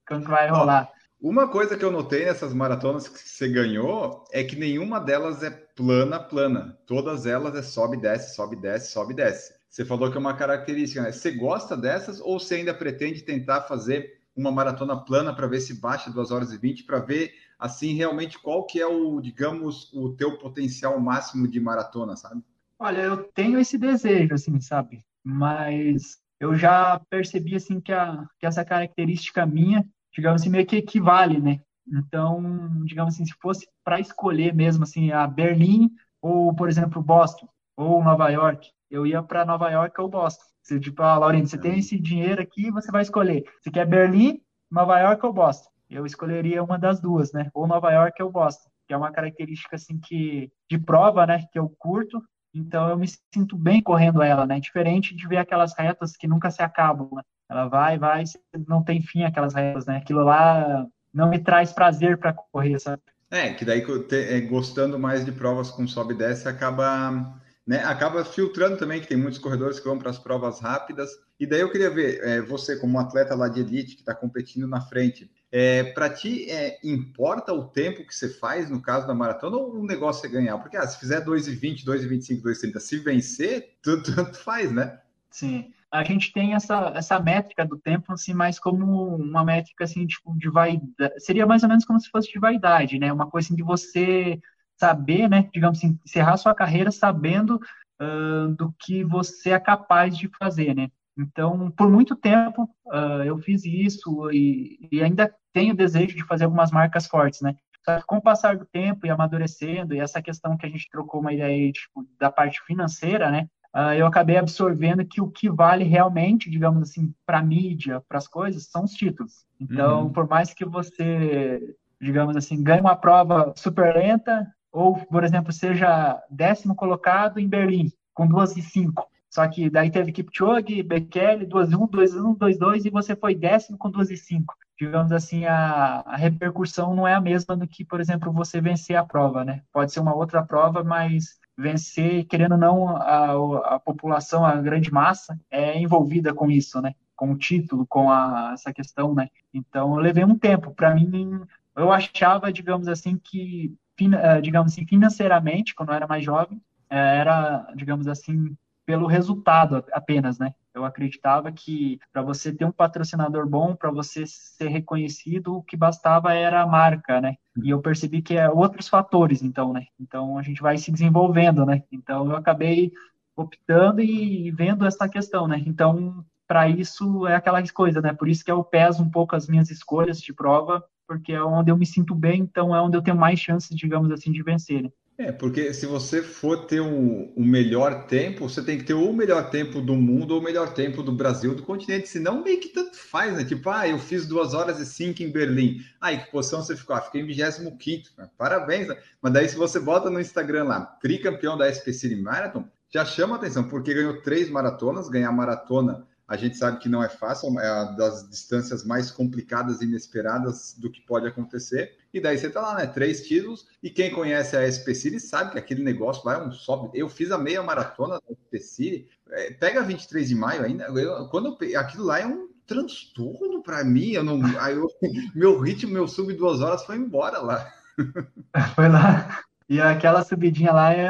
quando vai rolar. Uma coisa que eu notei nessas maratonas que você ganhou é que nenhuma delas é plana, plana. Todas elas é sobe, desce, sobe, desce, sobe, desce. Você falou que é uma característica, né? Você gosta dessas ou você ainda pretende tentar fazer uma maratona plana para ver se baixa 2 horas e 20, para ver assim realmente qual que é o, digamos, o teu potencial máximo de maratona, sabe? Olha, eu tenho esse desejo, assim, sabe? Mas eu já percebi, assim, que, a, que essa característica minha, digamos assim, meio que equivale, né? Então, digamos assim, se fosse para escolher mesmo, assim, a Berlim ou, por exemplo, Boston ou Nova York, eu ia para Nova York ou Boston. Você, tipo, ah, Laurindo, você tem esse dinheiro aqui, você vai escolher. Você quer Berlim, Nova York ou Boston? Eu escolheria uma das duas, né? Ou Nova York ou Boston, que é uma característica, assim, que de prova, né? Que eu curto. Então, eu me sinto bem correndo ela, né? Diferente de ver aquelas retas que nunca se acabam, né? Ela vai, vai, não tem fim aquelas retas, né? Aquilo lá não me traz prazer para correr, sabe? É, que daí é, gostando mais de provas com sobe e desce acaba né? Acaba filtrando também, que tem muitos corredores que vão para as provas rápidas. E daí eu queria ver, é, você como atleta lá de elite, que está competindo na frente, é, para ti, é, importa o tempo que você faz, no caso da maratona, ou o negócio é ganhar? Porque ah, se fizer 2,20, 2,25, 2,30, se vencer, tanto, tanto faz, né? Sim. A gente tem essa, essa métrica do tempo, assim, mais como uma métrica, assim, tipo, de vaidade. Seria mais ou menos como se fosse de vaidade, né? Uma coisa assim, de você saber, né, digamos assim, encerrar sua carreira sabendo uh, do que você é capaz de fazer, né? Então, por muito tempo uh, eu fiz isso e, e, ainda tenho desejo de fazer algumas marcas fortes, né? Só que com o passar do tempo e amadurecendo, e essa questão que a gente trocou uma ideia aí, tipo, da parte financeira, né? Uh, eu acabei absorvendo que o que vale realmente, digamos assim, para a mídia, para as coisas, são os títulos. Então, uhum. por mais que você, digamos assim, ganhe uma prova super lenta, ou, por exemplo, seja décimo colocado em Berlim, com 2 e 5. Só que daí teve Kipchoge, Bekele, 2 e 1, 2 e 1, 2 2, e você foi décimo com 2 e 5. Digamos assim, a, a repercussão não é a mesma do que, por exemplo, você vencer a prova, né? Pode ser uma outra prova, mas vencer, querendo ou não, a, a população, a grande massa, é envolvida com isso, né? Com o título, com a, essa questão, né? Então, eu levei um tempo. Para mim, eu achava, digamos assim, que eh, digamos assim, financeiramente, quando eu era mais jovem, eh, era, digamos assim, pelo resultado apenas, né? Eu acreditava que para você ter um patrocinador bom, para você ser reconhecido, o que bastava era a marca, né? E eu percebi que é outros fatores, então, né? Então a gente vai se desenvolvendo, né? Então eu acabei optando e vendo essa questão, né? Então, para isso é aquela coisa, né? Por isso que eu peso um pouco as minhas escolhas de prova, porque é onde eu me sinto bem, então é onde eu tenho mais chances, digamos assim, de vencer. É, porque se você for ter um, um, melhor tempo, você tem que ter o melhor tempo do mundo ou o melhor tempo do Brasil, do continente, senão meio que tanto faz, né? Tipo, ah, eu fiz 2 horas e 5 em Berlim. Aí, que posição você ficou? Ah, fiquei em 25 né? Parabéns, né? Mas daí se você bota no Instagram lá, tricampeão da SP City Marathon, já chama atenção, porque ganhou três maratonas, ganhar maratona a gente sabe que não é fácil, é uma das distâncias mais complicadas e inesperadas do que pode acontecer. E daí você tá lá, né? Três títulos. E quem conhece a SP City sabe que aquele negócio lá é um sobe. Eu fiz a meia maratona da SP City. É, pega 23 de maio ainda. Eu, quando eu, aquilo lá é um transtorno para mim. Eu não, aí eu, meu ritmo, meu sub duas horas foi embora lá. Foi lá. E aquela subidinha lá é,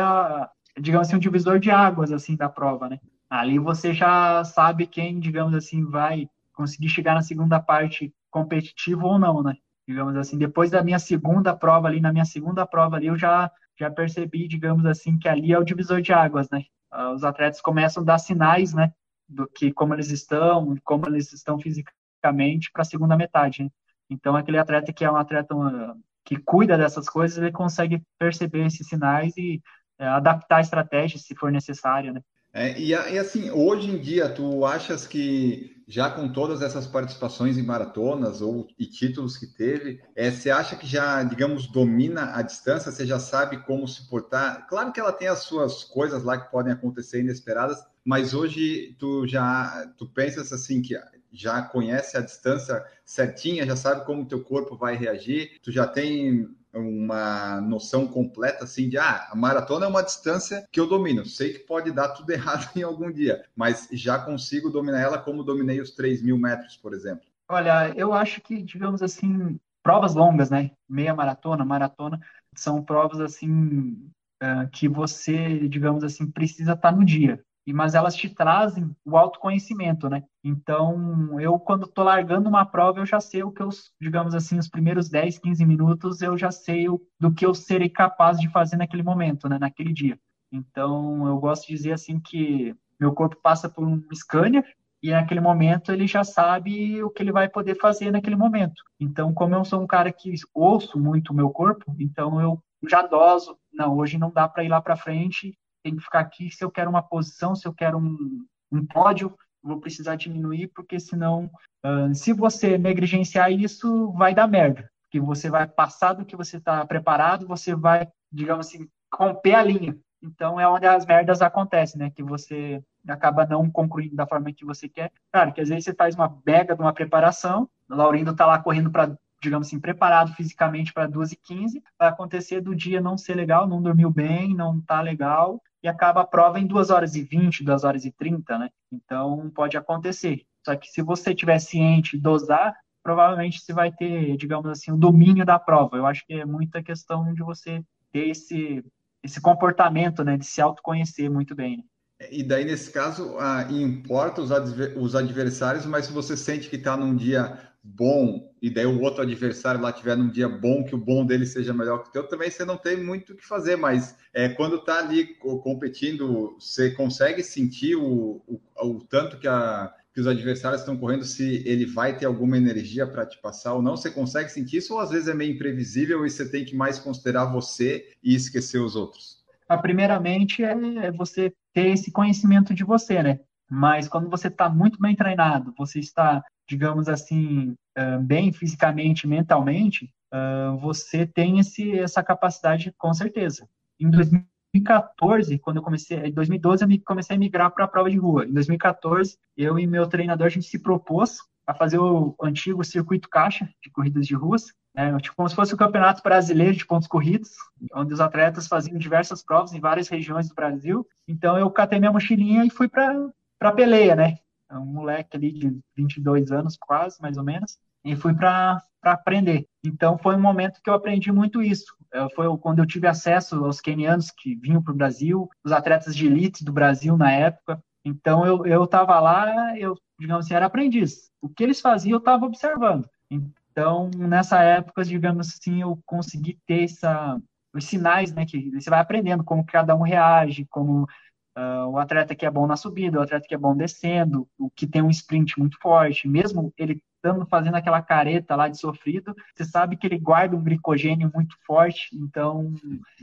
digamos assim, um divisor de águas assim da prova, né? Ali você já sabe quem, digamos assim, vai conseguir chegar na segunda parte competitivo ou não, né? Digamos assim, depois da minha segunda prova ali, na minha segunda prova ali, eu já, já percebi, digamos assim, que ali é o divisor de águas, né? Ah, os atletas começam a dar sinais, né? Do que como eles estão, como eles estão fisicamente para a segunda metade. Né? Então, aquele atleta que é um atleta que cuida dessas coisas, ele consegue perceber esses sinais e é, adaptar a estratégia se for necessário, né? É, e, e, assim, hoje em dia, tu achas que já com todas essas participações em maratonas ou e títulos que teve, é, você acha que já, digamos, domina a distância? Você já sabe como se portar? Claro que ela tem as suas coisas lá que podem acontecer inesperadas, mas hoje tu já tu pensas assim que já conhece a distância certinha, já sabe como teu corpo vai reagir, tu já tem uma noção completa assim de ah, a maratona é uma distância que eu domino. Sei que pode dar tudo errado em algum dia, mas já consigo dominar ela como dominei os 3 mil metros, por exemplo. Olha, eu acho que, digamos assim, provas longas, né? Meia maratona, maratona, são provas assim eh, que você, digamos assim, precisa estar no dia mas elas te trazem o autoconhecimento, né? Então, eu quando estou largando uma prova, eu já sei o que eu, digamos assim, os primeiros 10, 15 minutos, eu já sei o, do que eu serei capaz de fazer naquele momento, né, naquele dia. Então, eu gosto de dizer assim que meu corpo passa por um scanner e naquele momento ele já sabe o que ele vai poder fazer naquele momento. Então, como eu sou um cara que ouço muito o meu corpo, então eu já doso, não, hoje não dá para ir lá para frente, tem que ficar aqui se eu quero uma posição, se eu quero um, um pódio, vou precisar diminuir, porque senão, uh, se você negligenciar isso, vai dar merda. Porque você vai passar do que você está preparado, você vai, digamos assim, romper a linha. Então é onde as merdas acontecem, né? Que você acaba não concluindo da forma que você quer. Claro, que às vezes você faz uma mega de uma preparação, o Laurindo tá lá correndo para digamos assim, preparado fisicamente para 2 e 15, vai acontecer do dia não ser legal, não dormiu bem, não tá legal, e acaba a prova em 2 horas e 20, 2 horas e 30, né? Então, pode acontecer. Só que se você tiver ciente, dosar, provavelmente você vai ter, digamos assim, o domínio da prova. Eu acho que é muita questão de você ter esse, esse comportamento, né? De se autoconhecer muito bem, né? E daí, nesse caso, ah, importa os adversários, mas se você sente que está num dia bom e daí o outro adversário lá tiver num dia bom, que o bom dele seja melhor que o teu, também você não tem muito o que fazer, mas é, quando tá ali competindo, você consegue sentir o, o, o tanto que, a, que os adversários estão correndo, se ele vai ter alguma energia para te passar ou não, você consegue sentir isso ou às vezes é meio imprevisível e você tem que mais considerar você e esquecer os outros? A primeiramente é você ter esse conhecimento de você, né? Mas quando você está muito bem treinado, você está digamos assim, bem fisicamente, mentalmente, você tem esse, essa capacidade com certeza. Em 2014, quando eu comecei, em 2012 eu comecei a migrar para a prova de rua. Em 2014, eu e meu treinador a gente se propôs a fazer o antigo circuito caixa de corridas de ruas, né, tipo como se fosse o campeonato brasileiro de pontos corridos, onde os atletas faziam diversas provas em várias regiões do Brasil. Então eu catei minha mochilinha e fui para para peleia, né? É um moleque ali de 22 anos, quase, mais ou menos, e fui para aprender. Então, foi um momento que eu aprendi muito isso. É, foi quando eu tive acesso aos kenianos que vinham para o Brasil, os atletas de elite do Brasil na época. Então, eu estava lá, eu, digamos assim, era aprendiz. O que eles faziam, eu estava observando. Então, nessa época, digamos assim, eu consegui ter essa, os sinais, né, que você vai aprendendo como cada um reage, como Uh, o atleta que é bom na subida, o atleta que é bom descendo, o que tem um sprint muito forte, mesmo ele estando fazendo aquela careta lá de sofrido, você sabe que ele guarda um glicogênio muito forte, então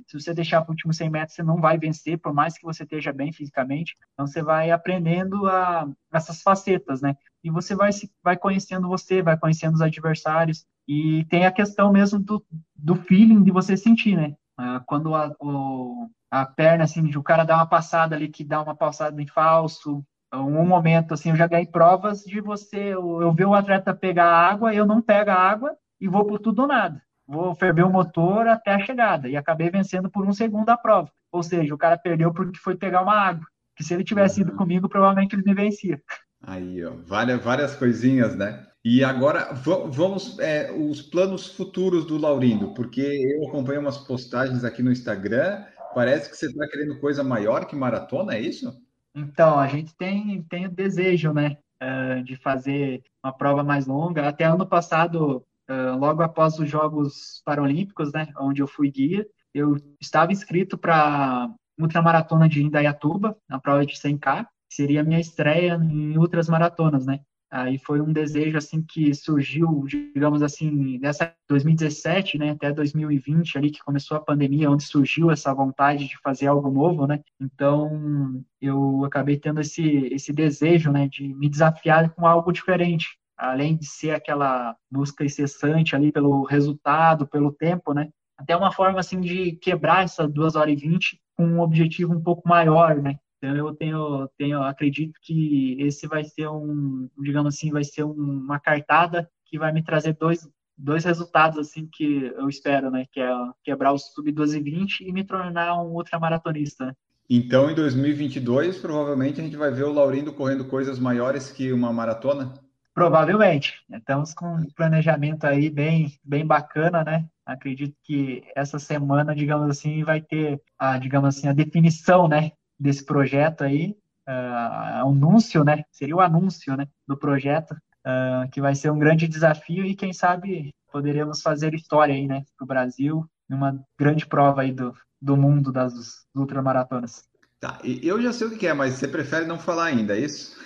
se você deixar para o último 100 metros, você não vai vencer, por mais que você esteja bem fisicamente, então você vai aprendendo a, essas facetas, né? E você vai, se, vai conhecendo você, vai conhecendo os adversários, e tem a questão mesmo do, do feeling de você sentir, né? Uh, quando a, o, a perna, assim, de o cara dar uma passada ali, que dá uma passada em falso, um momento, assim, eu já ganhei provas de você, eu, eu ver o atleta pegar água, eu não pego a água e vou por tudo ou nada. Vou ferver o motor até a chegada. E acabei vencendo por um segundo a prova. Ou seja, o cara perdeu porque foi pegar uma água. Que se ele tivesse ido comigo, provavelmente ele me vencia. Aí, ó, várias, várias coisinhas, né? E agora vamos é, os planos futuros do Laurindo, porque eu acompanho umas postagens aqui no Instagram. Parece que você está querendo coisa maior que maratona, é isso? Então, a gente tem, tem o desejo, né, uh, de fazer uma prova mais longa. Até ano passado, uh, logo após os Jogos Paralímpicos, né, onde eu fui guia, eu estava inscrito para ultramaratona de Indaiatuba, na prova de 100K, seria a minha estreia em outras maratonas, né? Aí foi um desejo assim que surgiu, digamos assim, nessa 2017, né, até 2020 ali que começou a pandemia, onde surgiu essa vontade de fazer algo novo, né? Então, eu acabei tendo esse esse desejo, né, de me desafiar com algo diferente, além de ser aquela busca incessante ali pelo resultado, pelo tempo, né? Até uma forma assim de quebrar essas 2 horas e 20 com um objetivo um pouco maior, né? Então eu tenho, tenho, acredito que esse vai ser um, digamos assim, vai ser uma cartada que vai me trazer dois, dois resultados assim que eu espero, né? Que é quebrar o sub 1220 e me tornar um ultramaratonista. Então, em 2022, provavelmente a gente vai ver o Laurindo correndo coisas maiores que uma maratona? Provavelmente. Estamos com um planejamento aí bem, bem bacana, né? Acredito que essa semana, digamos assim, vai ter a, digamos assim, a definição, né, desse projeto aí, uh, anúncio, né? Seria o anúncio, né, do projeto, uh, que vai ser um grande desafio e quem sabe poderíamos fazer história aí, né, para o Brasil, numa grande prova aí do, do mundo das ultramaratonas. Tá, eu já sei o que é, mas você prefere não falar ainda, é isso?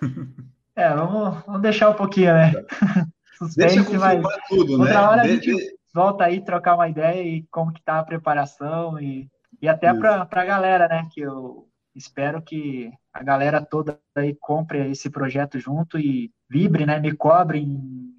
É, vamos, vamos deixar um pouquinho, né? Suspense, Deixa mas tudo, outra né? hora a gente volta aí trocar uma ideia e como que tá a preparação e e até para a galera, né? Que eu espero que a galera toda aí compre esse projeto junto e vibre, né? Me cobre,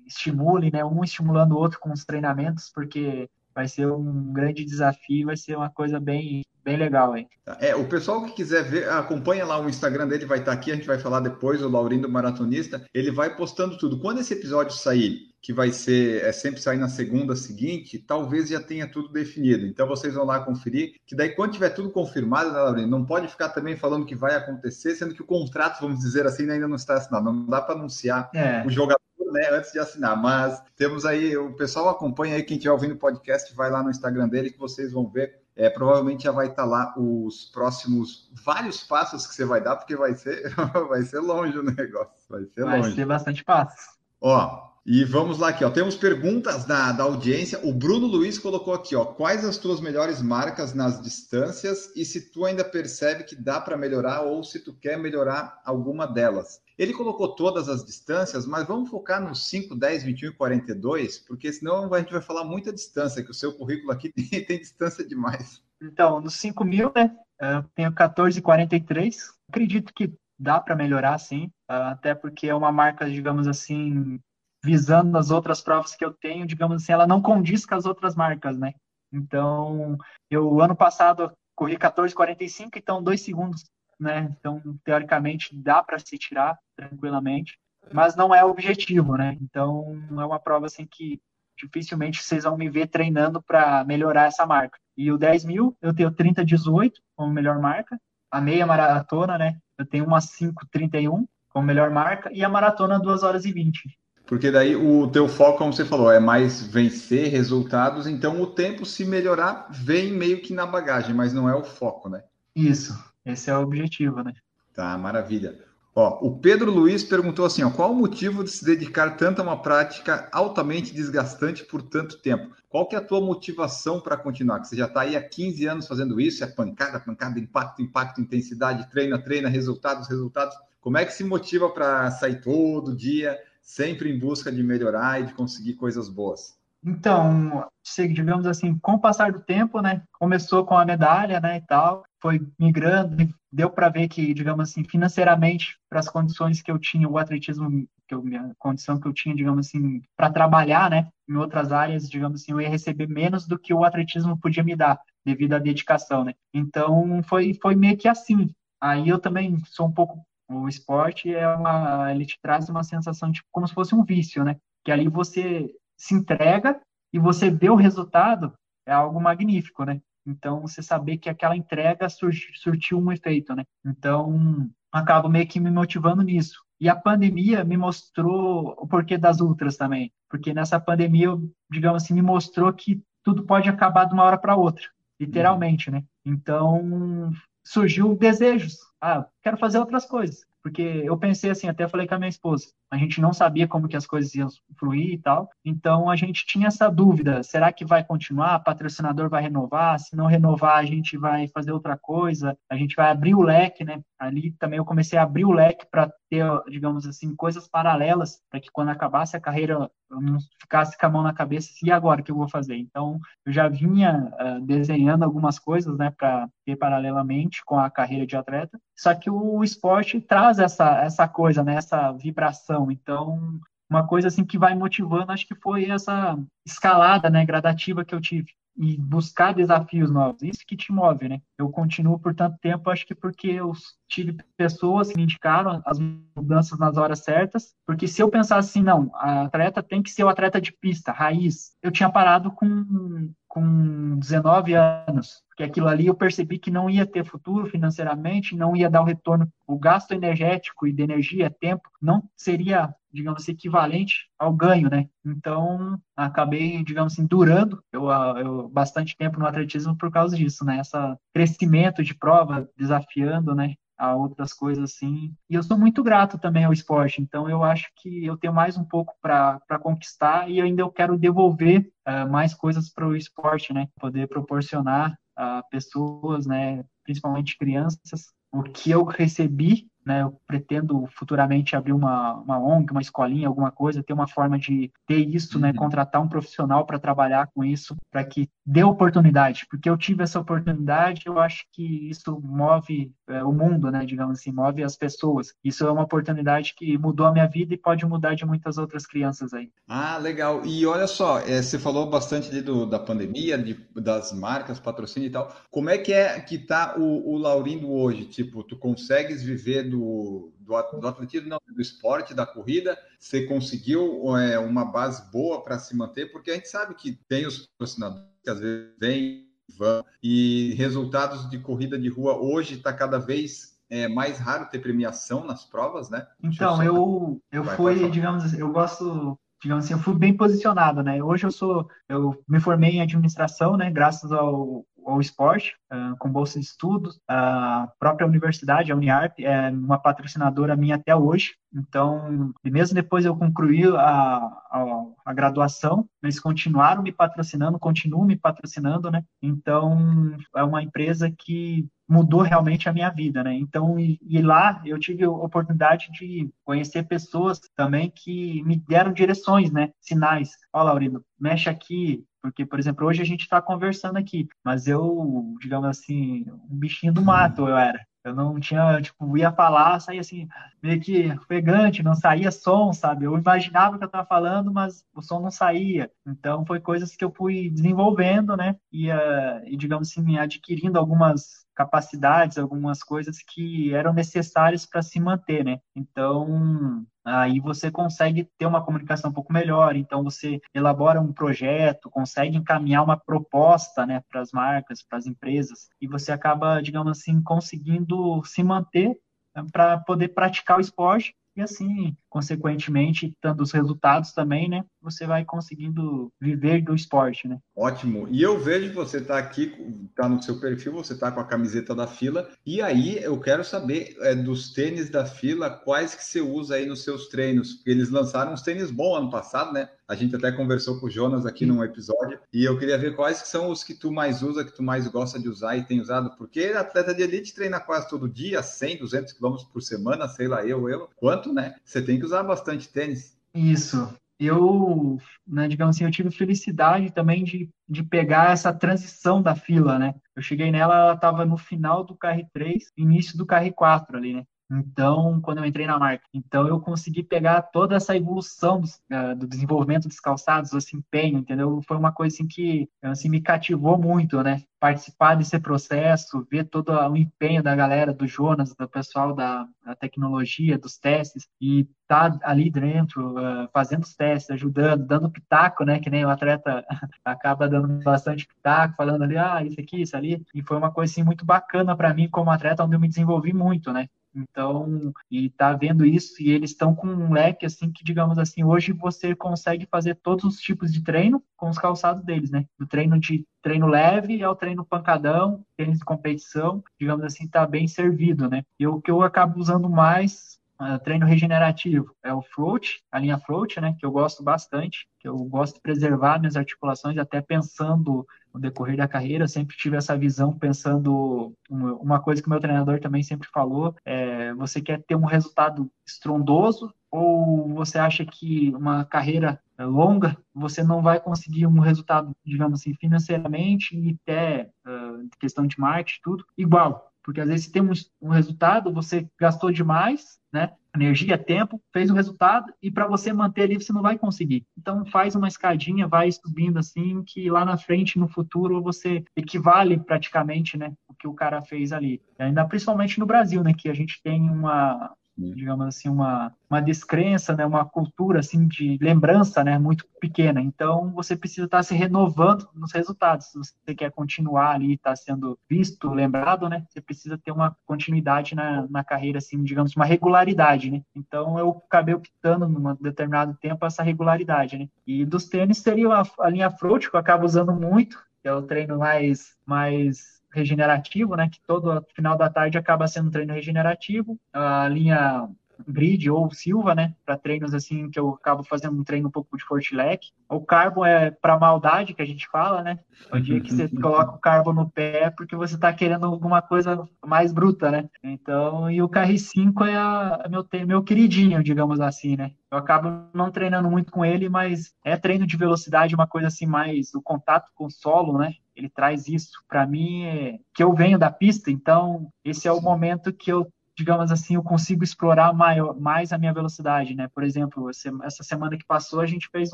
estimule, né? Um estimulando o outro com os treinamentos, porque vai ser um grande desafio, vai ser uma coisa bem, bem legal aí. É, o pessoal que quiser ver, acompanha lá o Instagram dele, vai estar aqui, a gente vai falar depois, o Laurindo Maratonista, ele vai postando tudo. Quando esse episódio sair, que vai ser é sempre sair na segunda seguinte, talvez já tenha tudo definido. Então vocês vão lá conferir, que daí quando tiver tudo confirmado, né, Laurindo, não pode ficar também falando que vai acontecer, sendo que o contrato, vamos dizer assim, ainda não está assinado. Não dá para anunciar é. o jogador né, antes de assinar. Mas temos aí, o pessoal acompanha aí, quem estiver ouvindo o podcast, vai lá no Instagram dele que vocês vão ver. É, provavelmente já vai estar lá os próximos vários passos que você vai dar, porque vai ser, vai ser longe o negócio. Vai ser vai longe. Vai ser bastante passos. Ó, e vamos lá aqui, ó. Temos perguntas da, da audiência. O Bruno Luiz colocou aqui, ó. Quais as tuas melhores marcas nas distâncias e se tu ainda percebe que dá para melhorar ou se tu quer melhorar alguma delas? Ele colocou todas as distâncias, mas vamos focar nos 5, 10, 21 e 42, porque senão a gente vai falar muita distância, que o seu currículo aqui tem, tem distância demais. Então, nos 5 mil, né, eu tenho 14 e 43. Acredito que dá para melhorar, sim, até porque é uma marca, digamos assim, visando as outras provas que eu tenho, digamos assim, ela não condiz com as outras marcas, né? Então, eu ano passado corri 14,45, então dois segundos né? Então, teoricamente, dá para se tirar tranquilamente, mas não é o objetivo, né? Então, é uma prova assim que dificilmente vocês vão me ver treinando para melhorar essa marca. E o 10 mil, eu tenho 30,18 como melhor marca. A meia maratona, né? Eu tenho uma 5,31 como melhor marca. E a maratona, 2 horas e 20. Porque daí o teu foco, como você falou, é mais vencer resultados. Então, o tempo, se melhorar, vem meio que na bagagem, mas não é o foco, né? Isso. Esse é o objetivo, né? Tá, maravilha. Ó, o Pedro Luiz perguntou assim: ó, qual o motivo de se dedicar tanto a uma prática altamente desgastante por tanto tempo? Qual que é a tua motivação para continuar? Que você já está aí há 15 anos fazendo isso, é pancada, pancada, impacto, impacto, intensidade, treina, treina, resultados, resultados. Como é que se motiva para sair todo dia, sempre em busca de melhorar e de conseguir coisas boas? Então, digamos assim, com o passar do tempo, né, começou com a medalha, né, e tal, foi migrando, deu para ver que, digamos assim, financeiramente, para as condições que eu tinha, o atletismo, que eu, a condição que eu tinha, digamos assim, para trabalhar, né, em outras áreas, digamos assim, eu ia receber menos do que o atletismo podia me dar, devido à dedicação, né. Então, foi, foi meio que assim. Aí eu também sou um pouco o esporte é uma, ele te traz uma sensação de como se fosse um vício, né? Que ali você se entrega e você vê o resultado é algo magnífico, né? Então, você saber que aquela entrega surtiu um efeito, né? Então, acabo meio que me motivando nisso. E a pandemia me mostrou o porquê das ultras também. Porque nessa pandemia, digamos assim, me mostrou que tudo pode acabar de uma hora para outra, literalmente, né? Então, surgiu desejos. Ah, quero fazer outras coisas. Porque eu pensei assim, até falei com a minha esposa, a gente não sabia como que as coisas iam fluir e tal, então a gente tinha essa dúvida, será que vai continuar, o patrocinador vai renovar, se não renovar a gente vai fazer outra coisa, a gente vai abrir o leque, né, ali também eu comecei a abrir o leque para ter, digamos assim, coisas paralelas, para que quando acabasse a carreira eu não ficasse com a mão na cabeça, e agora o que eu vou fazer? Então, eu já vinha uh, desenhando algumas coisas, né, para ter paralelamente com a carreira de atleta, só que o esporte traz essa, essa coisa, né, essa vibração, então, uma coisa assim que vai motivando, acho que foi essa escalada, né, gradativa que eu tive e buscar desafios novos. Isso que te move, né? Eu continuo por tanto tempo, acho que porque eu tive pessoas que me indicaram as mudanças nas horas certas, porque se eu pensasse assim, não, a atleta tem que ser o atleta de pista, raiz, eu tinha parado com, com 19 anos, porque aquilo ali eu percebi que não ia ter futuro financeiramente, não ia dar o retorno, o gasto energético e de energia, tempo, não seria digamos assim, equivalente ao ganho, né? Então, acabei, digamos assim, durando eu, eu, bastante tempo no atletismo por causa disso, né? Esse crescimento de prova, desafiando, né? A outras coisas assim. E eu sou muito grato também ao esporte, então eu acho que eu tenho mais um pouco para conquistar e ainda eu quero devolver uh, mais coisas para o esporte, né? Poder proporcionar a pessoas, né? Principalmente crianças, o que eu recebi né, eu pretendo futuramente abrir uma, uma ONG, uma escolinha, alguma coisa, ter uma forma de ter isso, né, uhum. né, contratar um profissional para trabalhar com isso, para que dê oportunidade, porque eu tive essa oportunidade, eu acho que isso move é, o mundo, né, digamos assim, move as pessoas. Isso é uma oportunidade que mudou a minha vida e pode mudar de muitas outras crianças aí. Ah, legal. E olha só, é, você falou bastante ali do, da pandemia, de, das marcas, patrocínio e tal. Como é que é que tá o, o Laurindo hoje? Tipo, tu consegues viver do, do, do atletismo, não, do esporte, da corrida, você conseguiu é, uma base boa para se manter, porque a gente sabe que tem os patrocinadores que às vezes vêm vão, e resultados de corrida de rua hoje está cada vez é, mais raro ter premiação nas provas, né? Então, eu, eu, eu fui, digamos assim, eu gosto digamos assim, eu fui bem posicionado, né? Hoje eu sou, eu me formei em administração, né? Graças ao, ao esporte, uh, com bolsa de estudos. A própria universidade, a Uniarp, é uma patrocinadora minha até hoje. Então, mesmo depois eu concluí a, a, a, graduação, eles continuaram me patrocinando, continuam me patrocinando, né? Então, é uma empresa que mudou realmente a minha vida, né? Então, e, e, lá eu tive a oportunidade de conhecer pessoas também que me deram direções, né? Sinais. Ó, Laurindo, mexe aqui, porque, por exemplo, hoje a gente está conversando aqui, mas eu, digamos assim, um bichinho do mato eu era. Eu não tinha, tipo, ia falar, saía assim, meio que ofegante, não saía som, sabe? Eu imaginava que eu estava falando, mas o som não saía. Então, foi coisas que eu fui desenvolvendo, né? E, uh, e digamos assim, adquirindo algumas capacidades, algumas coisas que eram necessárias para se manter, né? Então, aí você consegue ter uma comunicação um pouco melhor, então você elabora um projeto, consegue encaminhar uma proposta, né, para as marcas, para as empresas, e você acaba, digamos assim, conseguindo se manter né, para poder praticar o esporte e assim, consequentemente, tendo os resultados também, né, você vai conseguindo viver do esporte, né? Ótimo. E eu vejo que você está aqui, está no seu perfil, você está com a camiseta da fila. E aí eu quero saber é, dos tênis da fila, quais que você usa aí nos seus treinos? Porque eles lançaram uns tênis bons ano passado, né? A gente até conversou com o Jonas aqui num episódio. E eu queria ver quais que são os que tu mais usa, que tu mais gosta de usar e tem usado. Porque atleta de elite treina quase todo dia, 100, 200 quilômetros por semana, sei lá, eu, eu. Quanto, né? Você tem que usar bastante tênis. Isso eu, né, digamos assim, eu tive felicidade também de, de pegar essa transição da fila, né? Eu cheguei nela, ela estava no final do KR3, início do KR4 ali, né? Então, quando eu entrei na marca, então eu consegui pegar toda essa evolução do, uh, do desenvolvimento dos calçados, esse empenho, entendeu? Foi uma coisa assim que assim me cativou muito, né? Participar desse processo, ver todo o empenho da galera, do Jonas, do pessoal da, da tecnologia, dos testes e tá ali dentro, uh, fazendo os testes, ajudando, dando pitaco, né? Que nem o atleta acaba dando bastante pitaco, falando ali, ah, isso aqui, isso ali. E foi uma coisa assim muito bacana para mim como atleta, onde eu me desenvolvi muito, né? Então, e tá vendo isso, e eles estão com um leque, assim, que, digamos assim, hoje você consegue fazer todos os tipos de treino com os calçados deles, né? Do treino de treino leve ao treino pancadão, tênis de competição, digamos assim, tá bem servido, né? E o que eu acabo usando mais Uh, treino regenerativo. É o float, a linha float, né, que eu gosto bastante, que eu gosto de preservar minhas articulações, até pensando no decorrer da carreira, eu sempre tive essa visão pensando uma coisa que meu treinador também sempre falou, é, você quer ter um resultado estrondoso ou você acha que uma carreira longa você não vai conseguir um resultado, digamos assim, financeiramente e até uh, questão de marketing, tudo igual, porque às vezes você tem um, um resultado, você gastou demais, né? energia, tempo, fez o resultado e para você manter ali você não vai conseguir. Então faz uma escadinha, vai subindo assim, que lá na frente, no futuro, você equivale praticamente, né, o que o cara fez ali. Ainda principalmente no Brasil, né, que a gente tem uma digamos assim, uma, uma descrença, né, uma cultura assim de lembrança, né, muito pequena. Então, você precisa estar se renovando nos resultados. Se você quer continuar ali, estar tá sendo visto, lembrado, né, você precisa ter uma continuidade na, na carreira, assim, digamos, uma regularidade, né. Então, eu acabei optando num determinado tempo essa regularidade, né. E dos tênis seria a, a linha Fruit, que eu acabo usando muito, que é o treino mais mais regenerativo, né? Que todo final da tarde acaba sendo um treino regenerativo. A linha grid ou Silva, né? Para treinos assim que eu acabo fazendo um treino um pouco de fortilec. O carbo é para maldade que a gente fala, né? O dia que você coloca o carbo no pé porque você está querendo alguma coisa mais bruta, né? Então, e o KR5 é a, meu meu queridinho, digamos assim, né? Eu acabo não treinando muito com ele, mas é treino de velocidade, uma coisa assim mais o contato com o solo, né? Ele traz isso para mim, é, que eu venho da pista, então esse é o momento que eu digamos assim, eu consigo explorar maior, mais a minha velocidade, né? Por exemplo, essa semana que passou, a gente fez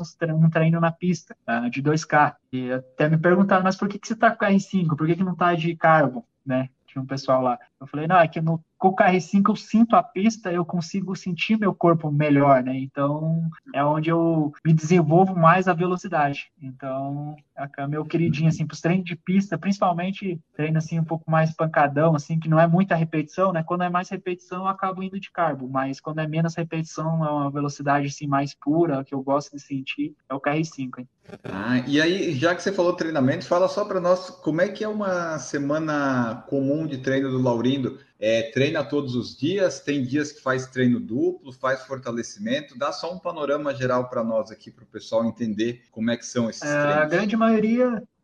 um treino na pista uh, de 2K. E até me perguntaram, mas por que, que você tá com R5? Por que, que não tá de carbo, né? Tinha um pessoal lá. Eu falei, não, é que no, com o KR5 eu sinto a pista, eu consigo sentir meu corpo melhor, né? Então é onde eu me desenvolvo mais a velocidade. Então, é meu queridinho, assim, para os treinos de pista, principalmente treino assim um pouco mais pancadão, assim, que não é muita repetição, né? Quando é mais repetição, eu acabo indo de carbo, mas quando é menos repetição, é uma velocidade assim mais pura, que eu gosto de sentir, é o KR5, hein? Ah, e aí, já que você falou treinamento, fala só para nós como é que é uma semana comum de treino do Laurindo é, treina todos os dias, tem dias que faz treino duplo, faz fortalecimento. Dá só um panorama geral para nós aqui, para o pessoal entender como é que são esses é, treinos. A grande maioria,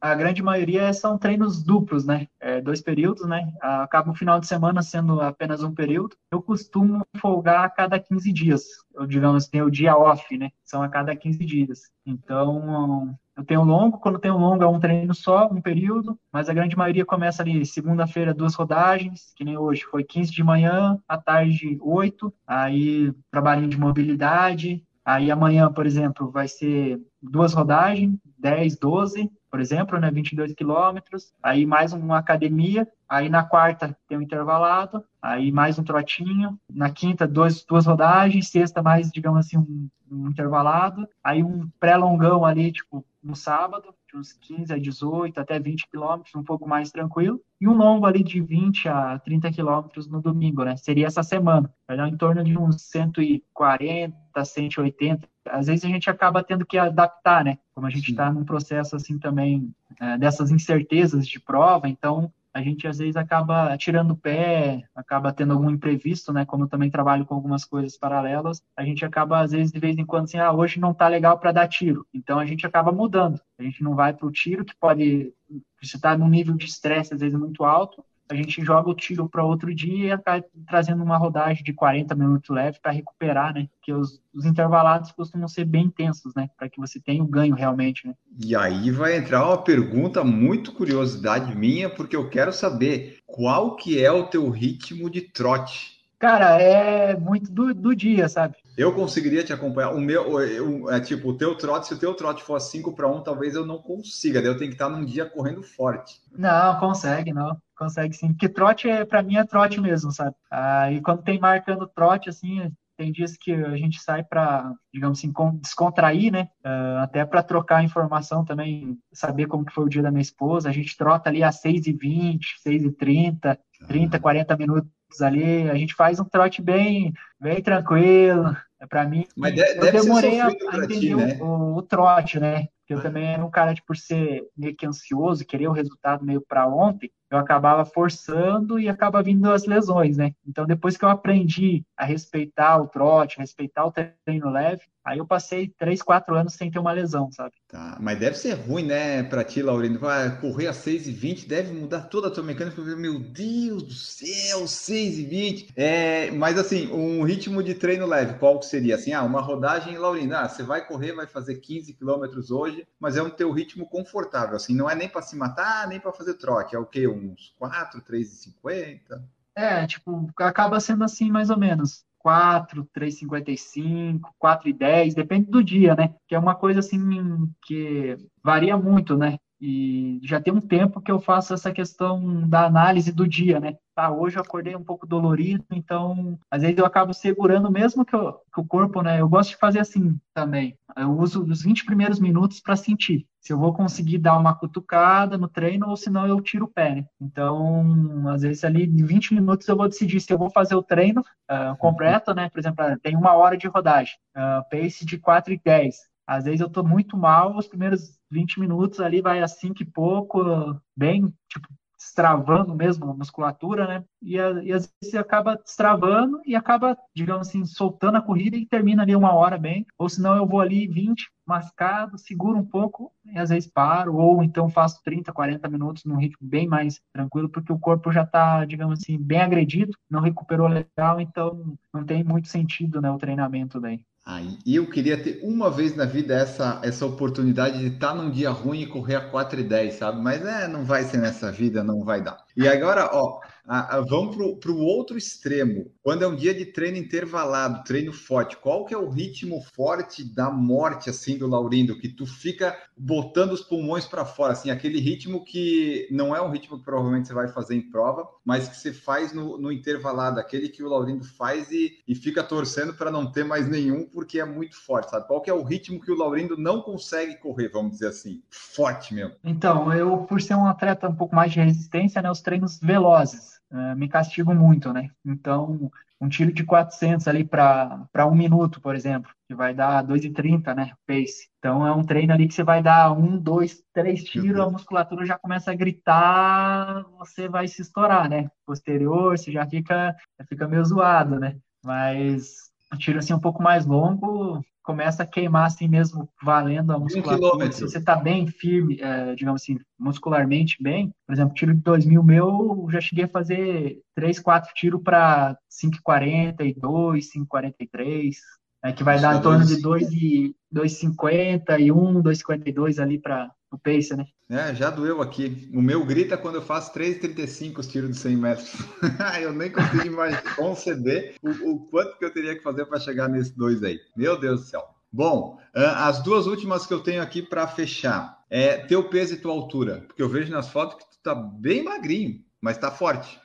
a grande maioria são treinos duplos, né? É, dois períodos, né? Acaba o final de semana sendo apenas um período. Eu costumo folgar a cada 15 dias. Eu, digamos, tem o dia off, né? São a cada 15 dias. Então, eu tenho longo, quando tenho longo é um treino só, um período, mas a grande maioria começa ali segunda-feira, duas rodagens, que nem hoje, foi 15 de manhã, à tarde 8, aí trabalhinho de mobilidade, aí amanhã, por exemplo, vai ser duas rodagens, 10, 12, por exemplo, né, 22 quilômetros, aí mais uma academia, aí na quarta tem um intervalado, aí mais um trotinho, na quinta dois, duas rodagens, sexta mais, digamos assim, um, um intervalado, aí um pré-longão ali, tipo, no sábado, de uns 15 a 18 até 20 quilômetros, um pouco mais tranquilo, e um longo ali de 20 a 30 quilômetros no domingo, né? Seria essa semana. Vai dar em torno de uns 140, 180. Às vezes a gente acaba tendo que adaptar, né? Como a gente está num processo assim também é, dessas incertezas de prova, então a gente às vezes acaba tirando o pé, acaba tendo algum imprevisto, né? Como eu também trabalho com algumas coisas paralelas, a gente acaba às vezes de vez em quando assim, ah, hoje não tá legal para dar tiro. Então a gente acaba mudando. A gente não vai para o tiro que pode você está num nível de estresse às vezes muito alto, a gente joga o tiro para outro dia e acaba trazendo uma rodagem de 40 minutos leve para recuperar, né? Porque os, os, intervalados costumam ser bem intensos, né? Para que você tenha o ganho realmente, né? E aí vai entrar uma pergunta muito curiosidade minha, porque eu quero saber qual que é o teu ritmo de trote. Cara, é muito do, do dia, sabe? Eu conseguiria te acompanhar. O meu, eu, é tipo, o teu trote, se o teu trote for 5 para 1, talvez eu não consiga. Daí eu tenho que estar num dia correndo forte. Não, consegue, não. Consegue sim. Porque trote, é, para mim, é trote mesmo, sabe? Ah, e quando tem marcando trote, assim, tem dias que a gente sai para, digamos assim, descontrair, né? Uh, até para trocar informação também, saber como que foi o dia da minha esposa. A gente trota ali às 6h20, 6h30, 30, 40 minutos ali. A gente faz um trote bem, bem tranquilo. Para mim, Mas deve, eu demorei a, a entender ti, né? o, o, trote, né? Porque eu também era um cara de, por ser meio que ansioso, querer o resultado meio para ontem, eu acabava forçando e acaba vindo as lesões, né? Então, depois que eu aprendi a respeitar o trote, respeitar o treino leve, aí eu passei três, quatro anos sem ter uma lesão, sabe? Tá, mas deve ser ruim, né, pra ti, Laurindo? Vai correr a 6 e 20 deve mudar toda a tua mecânica. Meu Deus do céu, 6 e 20 É, mas assim, um ritmo de treino leve, qual que seria? Assim, ah, uma rodagem, Laurindo, ah, você vai correr, vai fazer 15 quilômetros hoje, mas é um teu ritmo confortável, assim, não é nem para se matar, nem para fazer trote, é o quê? uns 4, 3,50. É, tipo, acaba sendo assim mais ou menos. 4, 3,55, 4,10, depende do dia, né? Que é uma coisa assim que varia muito, né? E já tem um tempo que eu faço essa questão da análise do dia, né? Tá, hoje eu acordei um pouco dolorido, então às vezes eu acabo segurando mesmo que, eu, que o corpo, né? Eu gosto de fazer assim também. Eu uso os 20 primeiros minutos para sentir se eu vou conseguir dar uma cutucada no treino ou se não eu tiro o pé, né? Então, às vezes ali em 20 minutos eu vou decidir se eu vou fazer o treino uh, completo, né? Por exemplo, tem uma hora de rodagem, uh, pace de 4 e 10. Às vezes eu tô muito mal, os primeiros 20 minutos ali vai a 5 e pouco, bem, tipo, destravando mesmo a musculatura, né? E, e às vezes você acaba destravando e acaba, digamos assim, soltando a corrida e termina ali uma hora bem. Ou senão eu vou ali 20, mascado, seguro um pouco e às vezes paro. Ou então faço 30, 40 minutos num ritmo bem mais tranquilo, porque o corpo já está, digamos assim, bem agredido, não recuperou legal, então não tem muito sentido, né, o treinamento daí. Aí, eu queria ter uma vez na vida essa, essa oportunidade de estar num dia ruim e correr a 4 e 10, sabe? Mas é, não vai ser nessa vida, não vai dar. E agora, ó, a, a, vamos para o outro extremo. Quando é um dia de treino intervalado, treino forte, qual que é o ritmo forte da morte, assim, do Laurindo? Que tu fica botando os pulmões para fora, assim, aquele ritmo que não é um ritmo que provavelmente você vai fazer em prova, mas que você faz no, no intervalado, aquele que o Laurindo faz e, e fica torcendo para não ter mais nenhum, porque é muito forte, sabe? Qual que é o ritmo que o Laurindo não consegue correr, vamos dizer assim? Forte mesmo. Então, eu, por ser um atleta um pouco mais de resistência, né, os treinos velozes uh, me castigo muito, né? Então, um tiro de 400 ali para um minuto, por exemplo, que vai dar 2,30, né? Pace. Então, é um treino ali que você vai dar um, dois, três tiros, a musculatura já começa a gritar, você vai se estourar, né? Posterior, você já fica, já fica meio zoado, né? Mas um tiro assim um pouco mais longo, começa a queimar assim mesmo, valendo a musculatura. Se você está bem firme, é, digamos assim, muscularmente bem, por exemplo, tiro de 2000 meu, já cheguei a fazer 3, 4 tiros para 5,42, 5,43, é, que vai Isso dar em torno de 2,50 e 1, 2,52 ali para o pace, né? É, já doeu aqui. O meu grita quando eu faço 3,35 os tiros de 100 metros. eu nem consigo imaginar, conceber o, o, quanto que eu teria que fazer para chegar nesses dois aí. Meu Deus do céu. Bom, as duas últimas que eu tenho aqui para fechar é teu peso e tua altura, porque eu vejo nas fotos que tu tá bem magrinho, mas tá forte.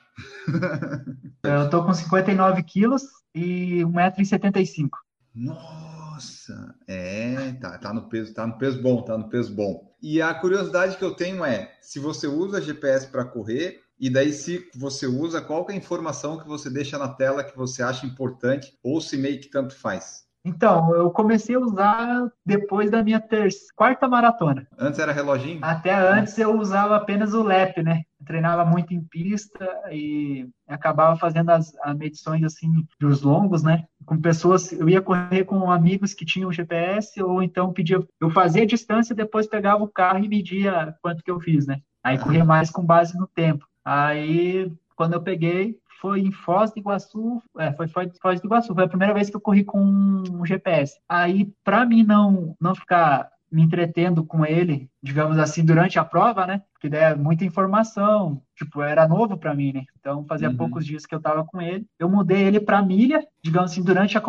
eu tô com 59 quilos e 1,75m. Nossa! Nossa, é, tá, tá no peso, tá no peso bom, tá no peso bom. E a curiosidade que eu tenho é, se você usa GPS para correr, e daí se você usa, qual é a informação que você deixa na tela que você acha importante, ou se meio que tanto faz? Então, eu comecei a usar depois da minha terça, quarta maratona. Antes era reloginho? Até antes eu usava apenas o LEP, né? Eu treinava muito em pista e acabava fazendo as, as medições assim dos longos, né? Com pessoas, eu ia correr com amigos que tinham GPS ou então pedia, eu fazia a distância, depois pegava o carro e media quanto que eu fiz, né? Aí corria mais com base no tempo. Aí quando eu peguei, foi em Foz do Iguaçu, é, foi, Foz do Iguaçu, foi a primeira vez que eu corri com um GPS. Aí, para mim não, não ficar me entretendo com ele, digamos assim, durante a prova, né? Porque daí é muita informação, tipo, era novo para mim, né? Então fazia uhum. poucos dias que eu tava com ele. Eu mudei ele para milha, digamos assim, durante a,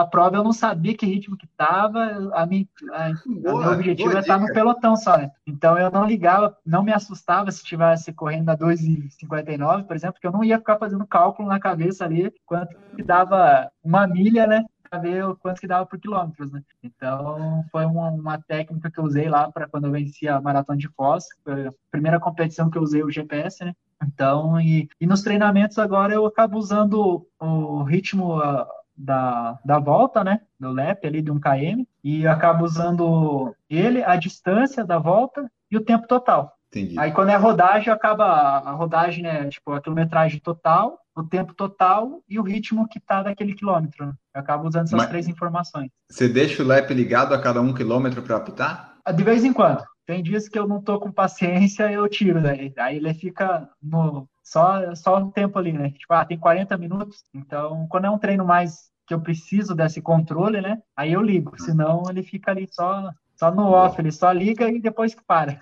a, prova eu não sabia que ritmo que tava, a, minha, a, boa, meu objetivo era estar no pelotão só, né? Então eu não ligava, não me assustava se estivesse correndo a 2,59, por exemplo, porque eu não ia ficar fazendo cálculo na cabeça ali quanto que dava uma milha, né? Para ver quanto que dava por quilômetros, né? Então, foi uma, uma técnica que eu usei lá para quando eu venci a maratona de Foz, foi a primeira competição que eu usei o GPS, né? Então, e, e nos treinamentos agora eu acabo usando o ritmo uh, da, da volta, né? Do LEP ali de um km, e acabo usando ele, a distância da volta e o tempo total. Entendi. Aí quando é rodagem, acaba a rodagem, né? Tipo, a quilometragem total, o tempo total e o ritmo que tá daquele quilômetro. Né? Eu acabo usando essas Mas três informações. Você deixa o LEP ligado a cada um quilômetro para apitar? Ah, de vez em quando. Tem dias que eu não tô com paciência, eu tiro, né? Aí ele fica no só só o tempo ali, né? Tipo, ah, tem 40 minutos. Então, quando é um treino mais que eu preciso desse controle, né? Aí eu ligo, senão ele fica ali só só no off, ele só liga e depois que para.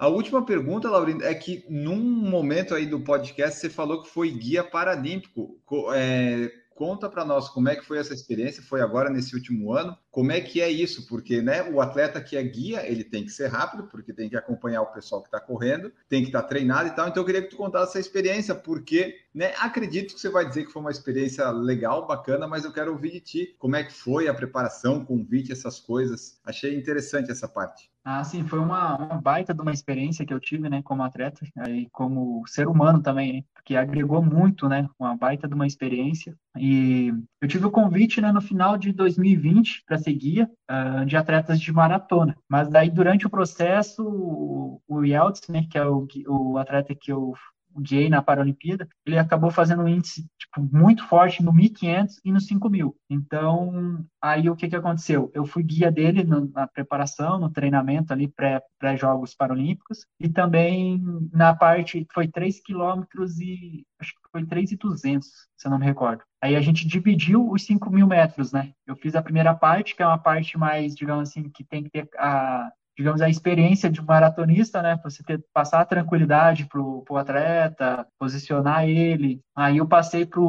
A última pergunta, Laurindo, é que num momento aí do podcast você falou que foi guia paralímpico. É, Conta para nós como é que foi essa experiência, foi agora nesse último ano, como é que é isso? Porque né, o atleta que é guia, ele tem que ser rápido, porque tem que acompanhar o pessoal que está correndo, tem que estar tá treinado e tal. Então eu queria que tu contasse essa experiência, porque né, acredito que você vai dizer que foi uma experiência legal, bacana, mas eu quero ouvir de ti como é que foi a preparação, convite, essas coisas. Achei interessante essa parte. Ah, sim, foi uma, uma baita de uma experiência que eu tive, né, como atleta e como ser humano também, né, porque agregou muito, né, uma baita de uma experiência. E eu tive o convite, né, no final de 2020 para ser guia uh, de atletas de maratona. Mas daí, durante o processo, o, o Yeltsin, né, que é o, o atleta que eu guiei na Paralimpíada, ele acabou fazendo um índice tipo, muito forte no 1500 e no 5000. Então, aí o que, que aconteceu? Eu fui guia dele na preparação, no treinamento ali pré-Jogos pré Paralímpicos e também na parte, foi 3 quilômetros e acho que foi 3,200, se eu não me recordo. Aí a gente dividiu os 5 mil metros, né? Eu fiz a primeira parte, que é uma parte mais, digamos assim, que tem que ter a, digamos, a experiência de um maratonista, né? Você ter, passar a tranquilidade para o atleta, posicionar ele. Aí eu passei para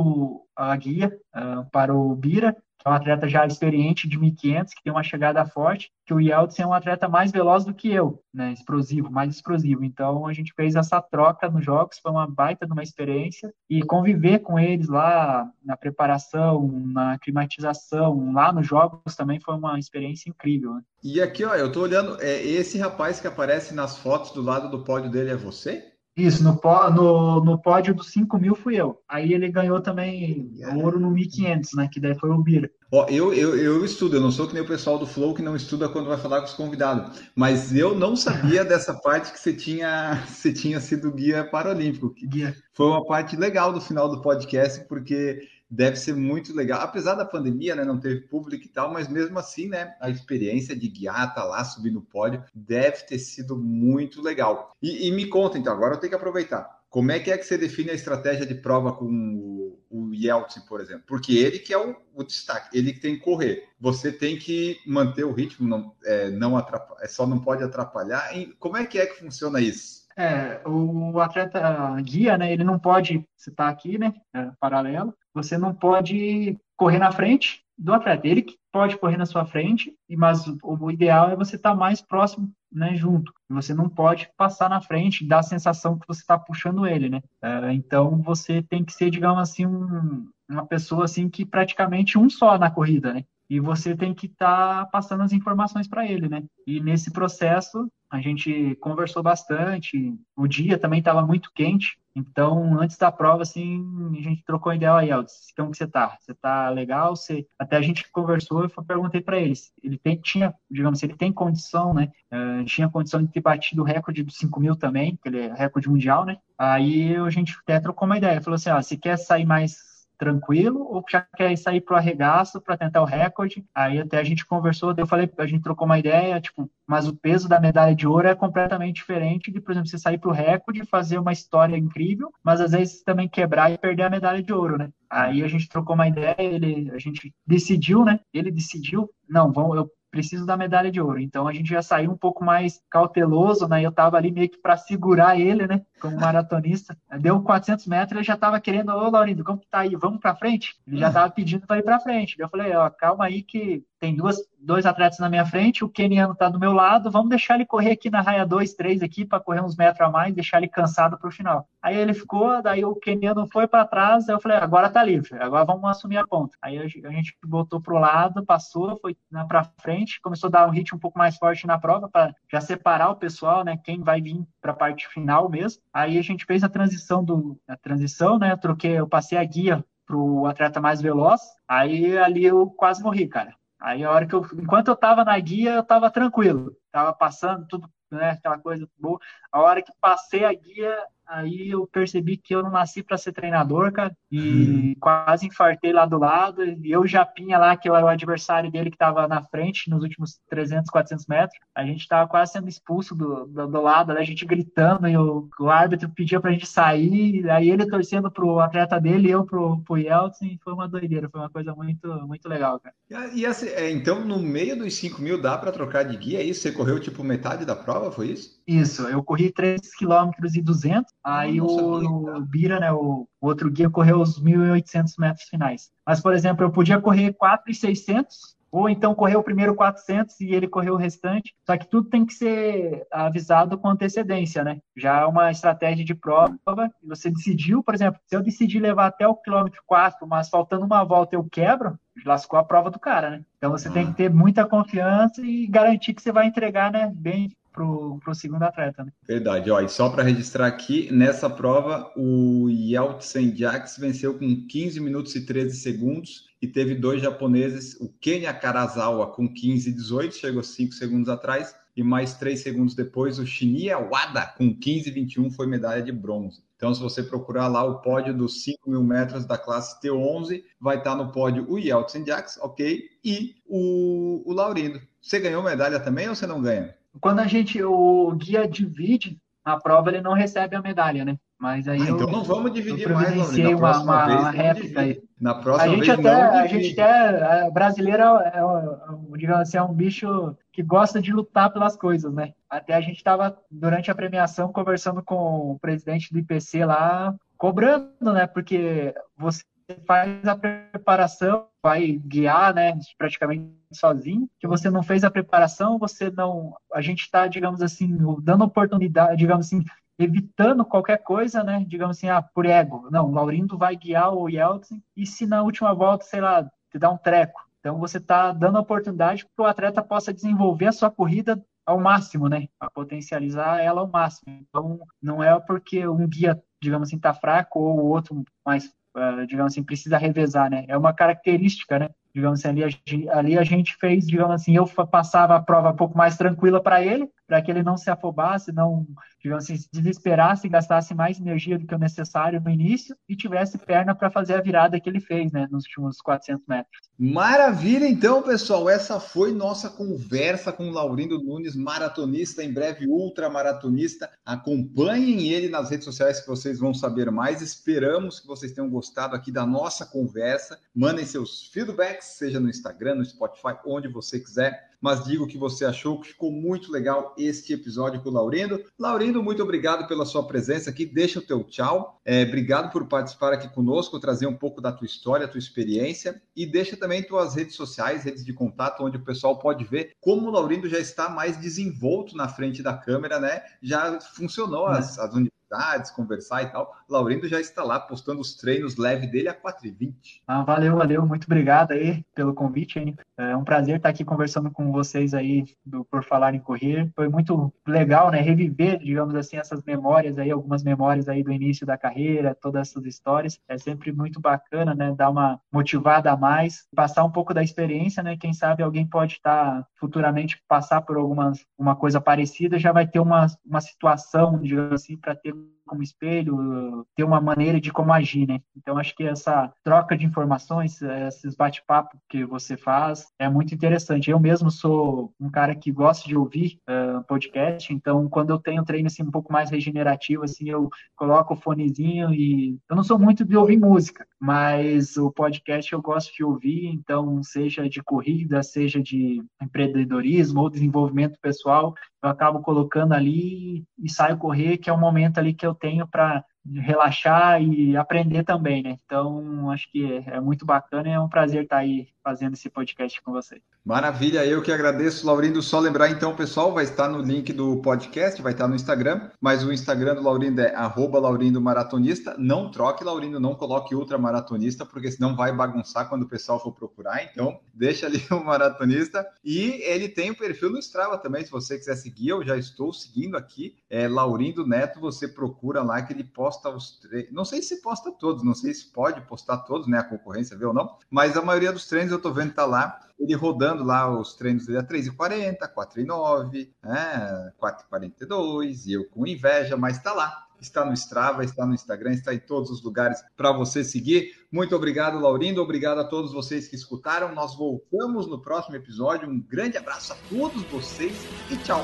a guia, uh, para o Bira, é um atleta já experiente de 1.500, que tem uma chegada forte, que o Yeltsin é um atleta mais veloz do que eu, né, explosivo, mais explosivo. Então a gente fez essa troca nos jogos, foi uma baita de uma experiência e conviver com eles lá na preparação, na climatização, lá nos jogos também foi uma experiência incrível. Né? E aqui, ó, eu tô olhando, é esse rapaz que aparece nas fotos do lado do pódio dele é você? Isso, no, no, no pódio dos 5 mil fui eu. Aí ele ganhou também ouro no 1500, né? Que daí foi o Bira. Ó, eu, eu, eu estudo, eu não sou que nem o pessoal do Flow que não estuda quando vai falar com os convidados. Mas eu não sabia dessa parte que você tinha, você tinha sido guia paralímpico. Guia. Foi uma parte legal do final do podcast, porque deve ser muito legal. Apesar da pandemia, né, não teve público e tal, mas mesmo assim, né, a experiência de guiar, tá lá, subir no pódio, deve ter sido muito legal. E, e me conta, então, agora eu tenho que aproveitar. Como é que é que você define a estratégia de prova com o, o Yeltsin, por exemplo? Porque ele que é o, o, destaque, ele que tem que correr. Você tem que manter o ritmo, não, é, não é, só não pode atrapalhar. Como é que é que funciona isso? É, o atleta guia, né, ele não pode, está aqui, né, é, paralelo, você não pode correr na frente do atleta. Ele pode correr na sua frente, mas o ideal é você estar tá mais próximo, né, junto. Você não pode passar na frente, dar a sensação que você está puxando ele, né. É, então você tem que ser, digamos assim, um, uma pessoa assim que praticamente um só na corrida, né. E você tem que estar tá passando as informações para ele, né? E nesse processo a gente conversou bastante. O dia também estava muito quente, então antes da prova assim a gente trocou ideia aí, Eldes, como que você tá? Você tá legal? Você até a gente conversou e perguntei para eles. Ele tem, tinha, digamos, ele tem condição, né? Uh, tinha condição de ter batido o recorde dos 5 mil também, que ele é recorde mundial, né? Aí a gente até trocou uma ideia. Falou assim, ó, se quer sair mais tranquilo ou já quer sair pro arregaço para tentar o recorde. Aí até a gente conversou, eu falei, a gente trocou uma ideia, tipo, mas o peso da medalha de ouro é completamente diferente de, por exemplo, você sair pro recorde, fazer uma história incrível, mas às vezes também quebrar e perder a medalha de ouro, né? Aí a gente trocou uma ideia, ele, a gente decidiu, né? Ele decidiu, não, vamos, eu preciso da medalha de ouro. Então a gente já saiu um pouco mais cauteloso, né? Eu tava ali meio que para segurar ele, né? Como maratonista. Deu 400 metros, ele já tava querendo, ô Laurindo, como que tá aí? Vamos para frente? Ele já tava pedindo para ir para frente. Eu falei, ó, calma aí que tem duas, dois atletas na minha frente, o keniano tá do meu lado, vamos deixar ele correr aqui na raia 2, 3 aqui para correr uns metros a mais, deixar ele cansado para o final. Aí ele ficou, daí o keniano foi para trás, eu falei, agora tá livre, agora vamos assumir a ponta. Aí a gente botou pro lado, passou, foi para frente, começou a dar um ritmo um pouco mais forte na prova para já separar o pessoal, né, quem vai vir para a parte final mesmo. Aí a gente fez a transição do a transição, né, eu troquei, eu passei a guia pro atleta mais veloz. Aí ali eu quase morri, cara. Aí a hora que eu, enquanto eu tava na guia, eu tava tranquilo, tava passando tudo, né, aquela coisa boa. A hora que passei a guia, Aí eu percebi que eu não nasci para ser treinador, cara, e hum. quase infartei lá do lado. E eu já pinha lá, que eu era o adversário dele que estava na frente nos últimos 300, 400 metros. A gente estava quase sendo expulso do, do, do lado, né? a gente gritando, e o, o árbitro pedia para a gente sair. Aí ele torcendo pro atleta dele, eu pro, pro Yeltsin. Foi uma doideira, foi uma coisa muito, muito legal, cara. E, assim, é, então, no meio dos 5 mil dá para trocar de guia? É isso? Você correu tipo metade da prova, foi isso? Isso, eu corri 3 km e 200, aí Nossa, o, o Bira, né, o, o, outro guia, correu os 1.800 metros finais. Mas, por exemplo, eu podia correr 4,600, ou então correr o primeiro 400 e ele correu o restante. Só que tudo tem que ser avisado com antecedência, né? Já é uma estratégia de prova. Você decidiu, por exemplo, se eu decidir levar até o quilômetro 4, mas faltando uma volta eu quebro, lascou a prova do cara, né? Então você tem que ter muita confiança e garantir que você vai entregar, né, bem pro, pro segundo atleta, né? Verdade, ó, e só para registrar aqui, nessa prova, o Yeltsin Jax venceu com 15 minutos e 13 segundos e teve dois japoneses, o Kenya Karazawa com 15 e 18, chegou 5 segundos atrás, e mais 3 segundos depois, o Shinya Wada com 15 e 21 foi medalha de bronze. Então, se você procurar lá o pódio dos 5 mil metros da classe T11, vai estar no pódio o Yeltsin Jax, ok? E o, o Laurindo. Você ganhou medalha também ou você não ganha? Quando a gente, o guia divide a prova, ele não recebe a medalha, né? Mas aí ah, então eu, não vamos dividir mais, Laurindo. uma, uma, vez, uma réplica aí. Na próxima a gente vez, até, a gente até, a brasileira é, é, digamos assim, é um bicho que gosta de lutar pelas coisas, né? Até a gente estava, durante a premiação, conversando com o presidente do IPC lá, cobrando, né? Porque você faz a preparação, vai guiar, né, praticamente sozinho, que você não fez a preparação, você não, a gente está, digamos assim, dando oportunidade, digamos assim, evitando qualquer coisa, né, digamos assim, ah, por ego, não, o Laurindo vai guiar o Yeltsin, e se na última volta, sei lá, te dá um treco, então você está dando a oportunidade para o atleta possa desenvolver a sua corrida ao máximo, né, para potencializar ela ao máximo, então não é porque um guia digamos assim, está fraco ou o outro mais uh, digamos assim, precisa revezar, né? É uma característica, né? Digamos assim, ali a, ali a gente fez, digamos assim, eu passava a prova um pouco mais tranquila para ele, para que ele não se afobasse, não, digamos assim, se desesperasse, gastasse mais energia do que o necessário no início e tivesse perna para fazer a virada que ele fez, né, nos últimos 400 metros. Maravilha, então, pessoal, essa foi nossa conversa com o Laurindo Nunes, maratonista, em breve ultramaratonista. Acompanhem ele nas redes sociais que vocês vão saber mais. Esperamos que vocês tenham gostado aqui da nossa conversa. Mandem seus feedbacks, seja no Instagram, no Spotify, onde você quiser mas diga o que você achou, que ficou muito legal este episódio com o Laurindo. Laurindo, muito obrigado pela sua presença aqui. Deixa o teu tchau. É, obrigado por participar aqui conosco, trazer um pouco da tua história, tua experiência e deixa também tuas redes sociais, redes de contato, onde o pessoal pode ver como o Laurindo já está mais desenvolto na frente da câmera, né? Já funcionou as, as novidades, conversar e tal. Laurindo já está lá postando os treinos leve dele a 4h20. Ah, valeu, valeu. Muito obrigado aí pelo convite, hein? É um prazer estar aqui conversando com vocês aí do Por Falar em Correr. Foi muito legal, né? Reviver, digamos assim, essas memórias aí, algumas memórias aí do início da carreira, todas essas histórias. É sempre muito bacana, né? Dar uma motivada a mais, passar um pouco da experiência, né? Quem sabe alguém pode estar futuramente passar por alguma uma coisa parecida, já vai ter uma, uma situação, digamos assim, para ter como espelho, ter uma maneira de como agir, né? Então, acho que essa troca de informações, esses bate-papo que você faz, é muito interessante. Eu mesmo sou um cara que gosta de ouvir uh, podcast, então, quando eu tenho treino, assim, um pouco mais regenerativo, assim, eu coloco o fonezinho e... Eu não sou muito de ouvir música, mas o podcast eu gosto de ouvir, então, seja de corrida, seja de empreendedorismo ou desenvolvimento pessoal, eu acabo colocando ali e saio correr, que é o momento ali que eu tenho para relaxar e aprender também, né? Então, acho que é, muito bacana e é um prazer estar aí fazendo esse podcast com você. Maravilha, eu que agradeço, Laurindo. Só lembrar então, pessoal, vai estar no link do podcast, vai estar no Instagram, mas o Instagram do Laurindo é arroba Laurindo Maratonista. Não troque, Laurindo, não coloque ultramaratonista, porque senão vai bagunçar quando o pessoal for procurar. Então, deixa ali o maratonista. E ele tem o perfil no Strava também, se você quiser seguir, eu já estou seguindo aqui. É Laurindo Neto, você procura lá que ele posta os treinos. Não sei se posta todos, não sei se pode postar todos, né? A concorrência vê ou não, mas a maioria dos treinos eu tô vendo tá lá, ele rodando lá os treinos dele a 3,40, 4,9, né, 4,42, e eu com inveja, mas tá lá. Está no Strava, está no Instagram, está em todos os lugares para você seguir. Muito obrigado, Laurindo. Obrigado a todos vocês que escutaram. Nós voltamos no próximo episódio. Um grande abraço a todos vocês e tchau.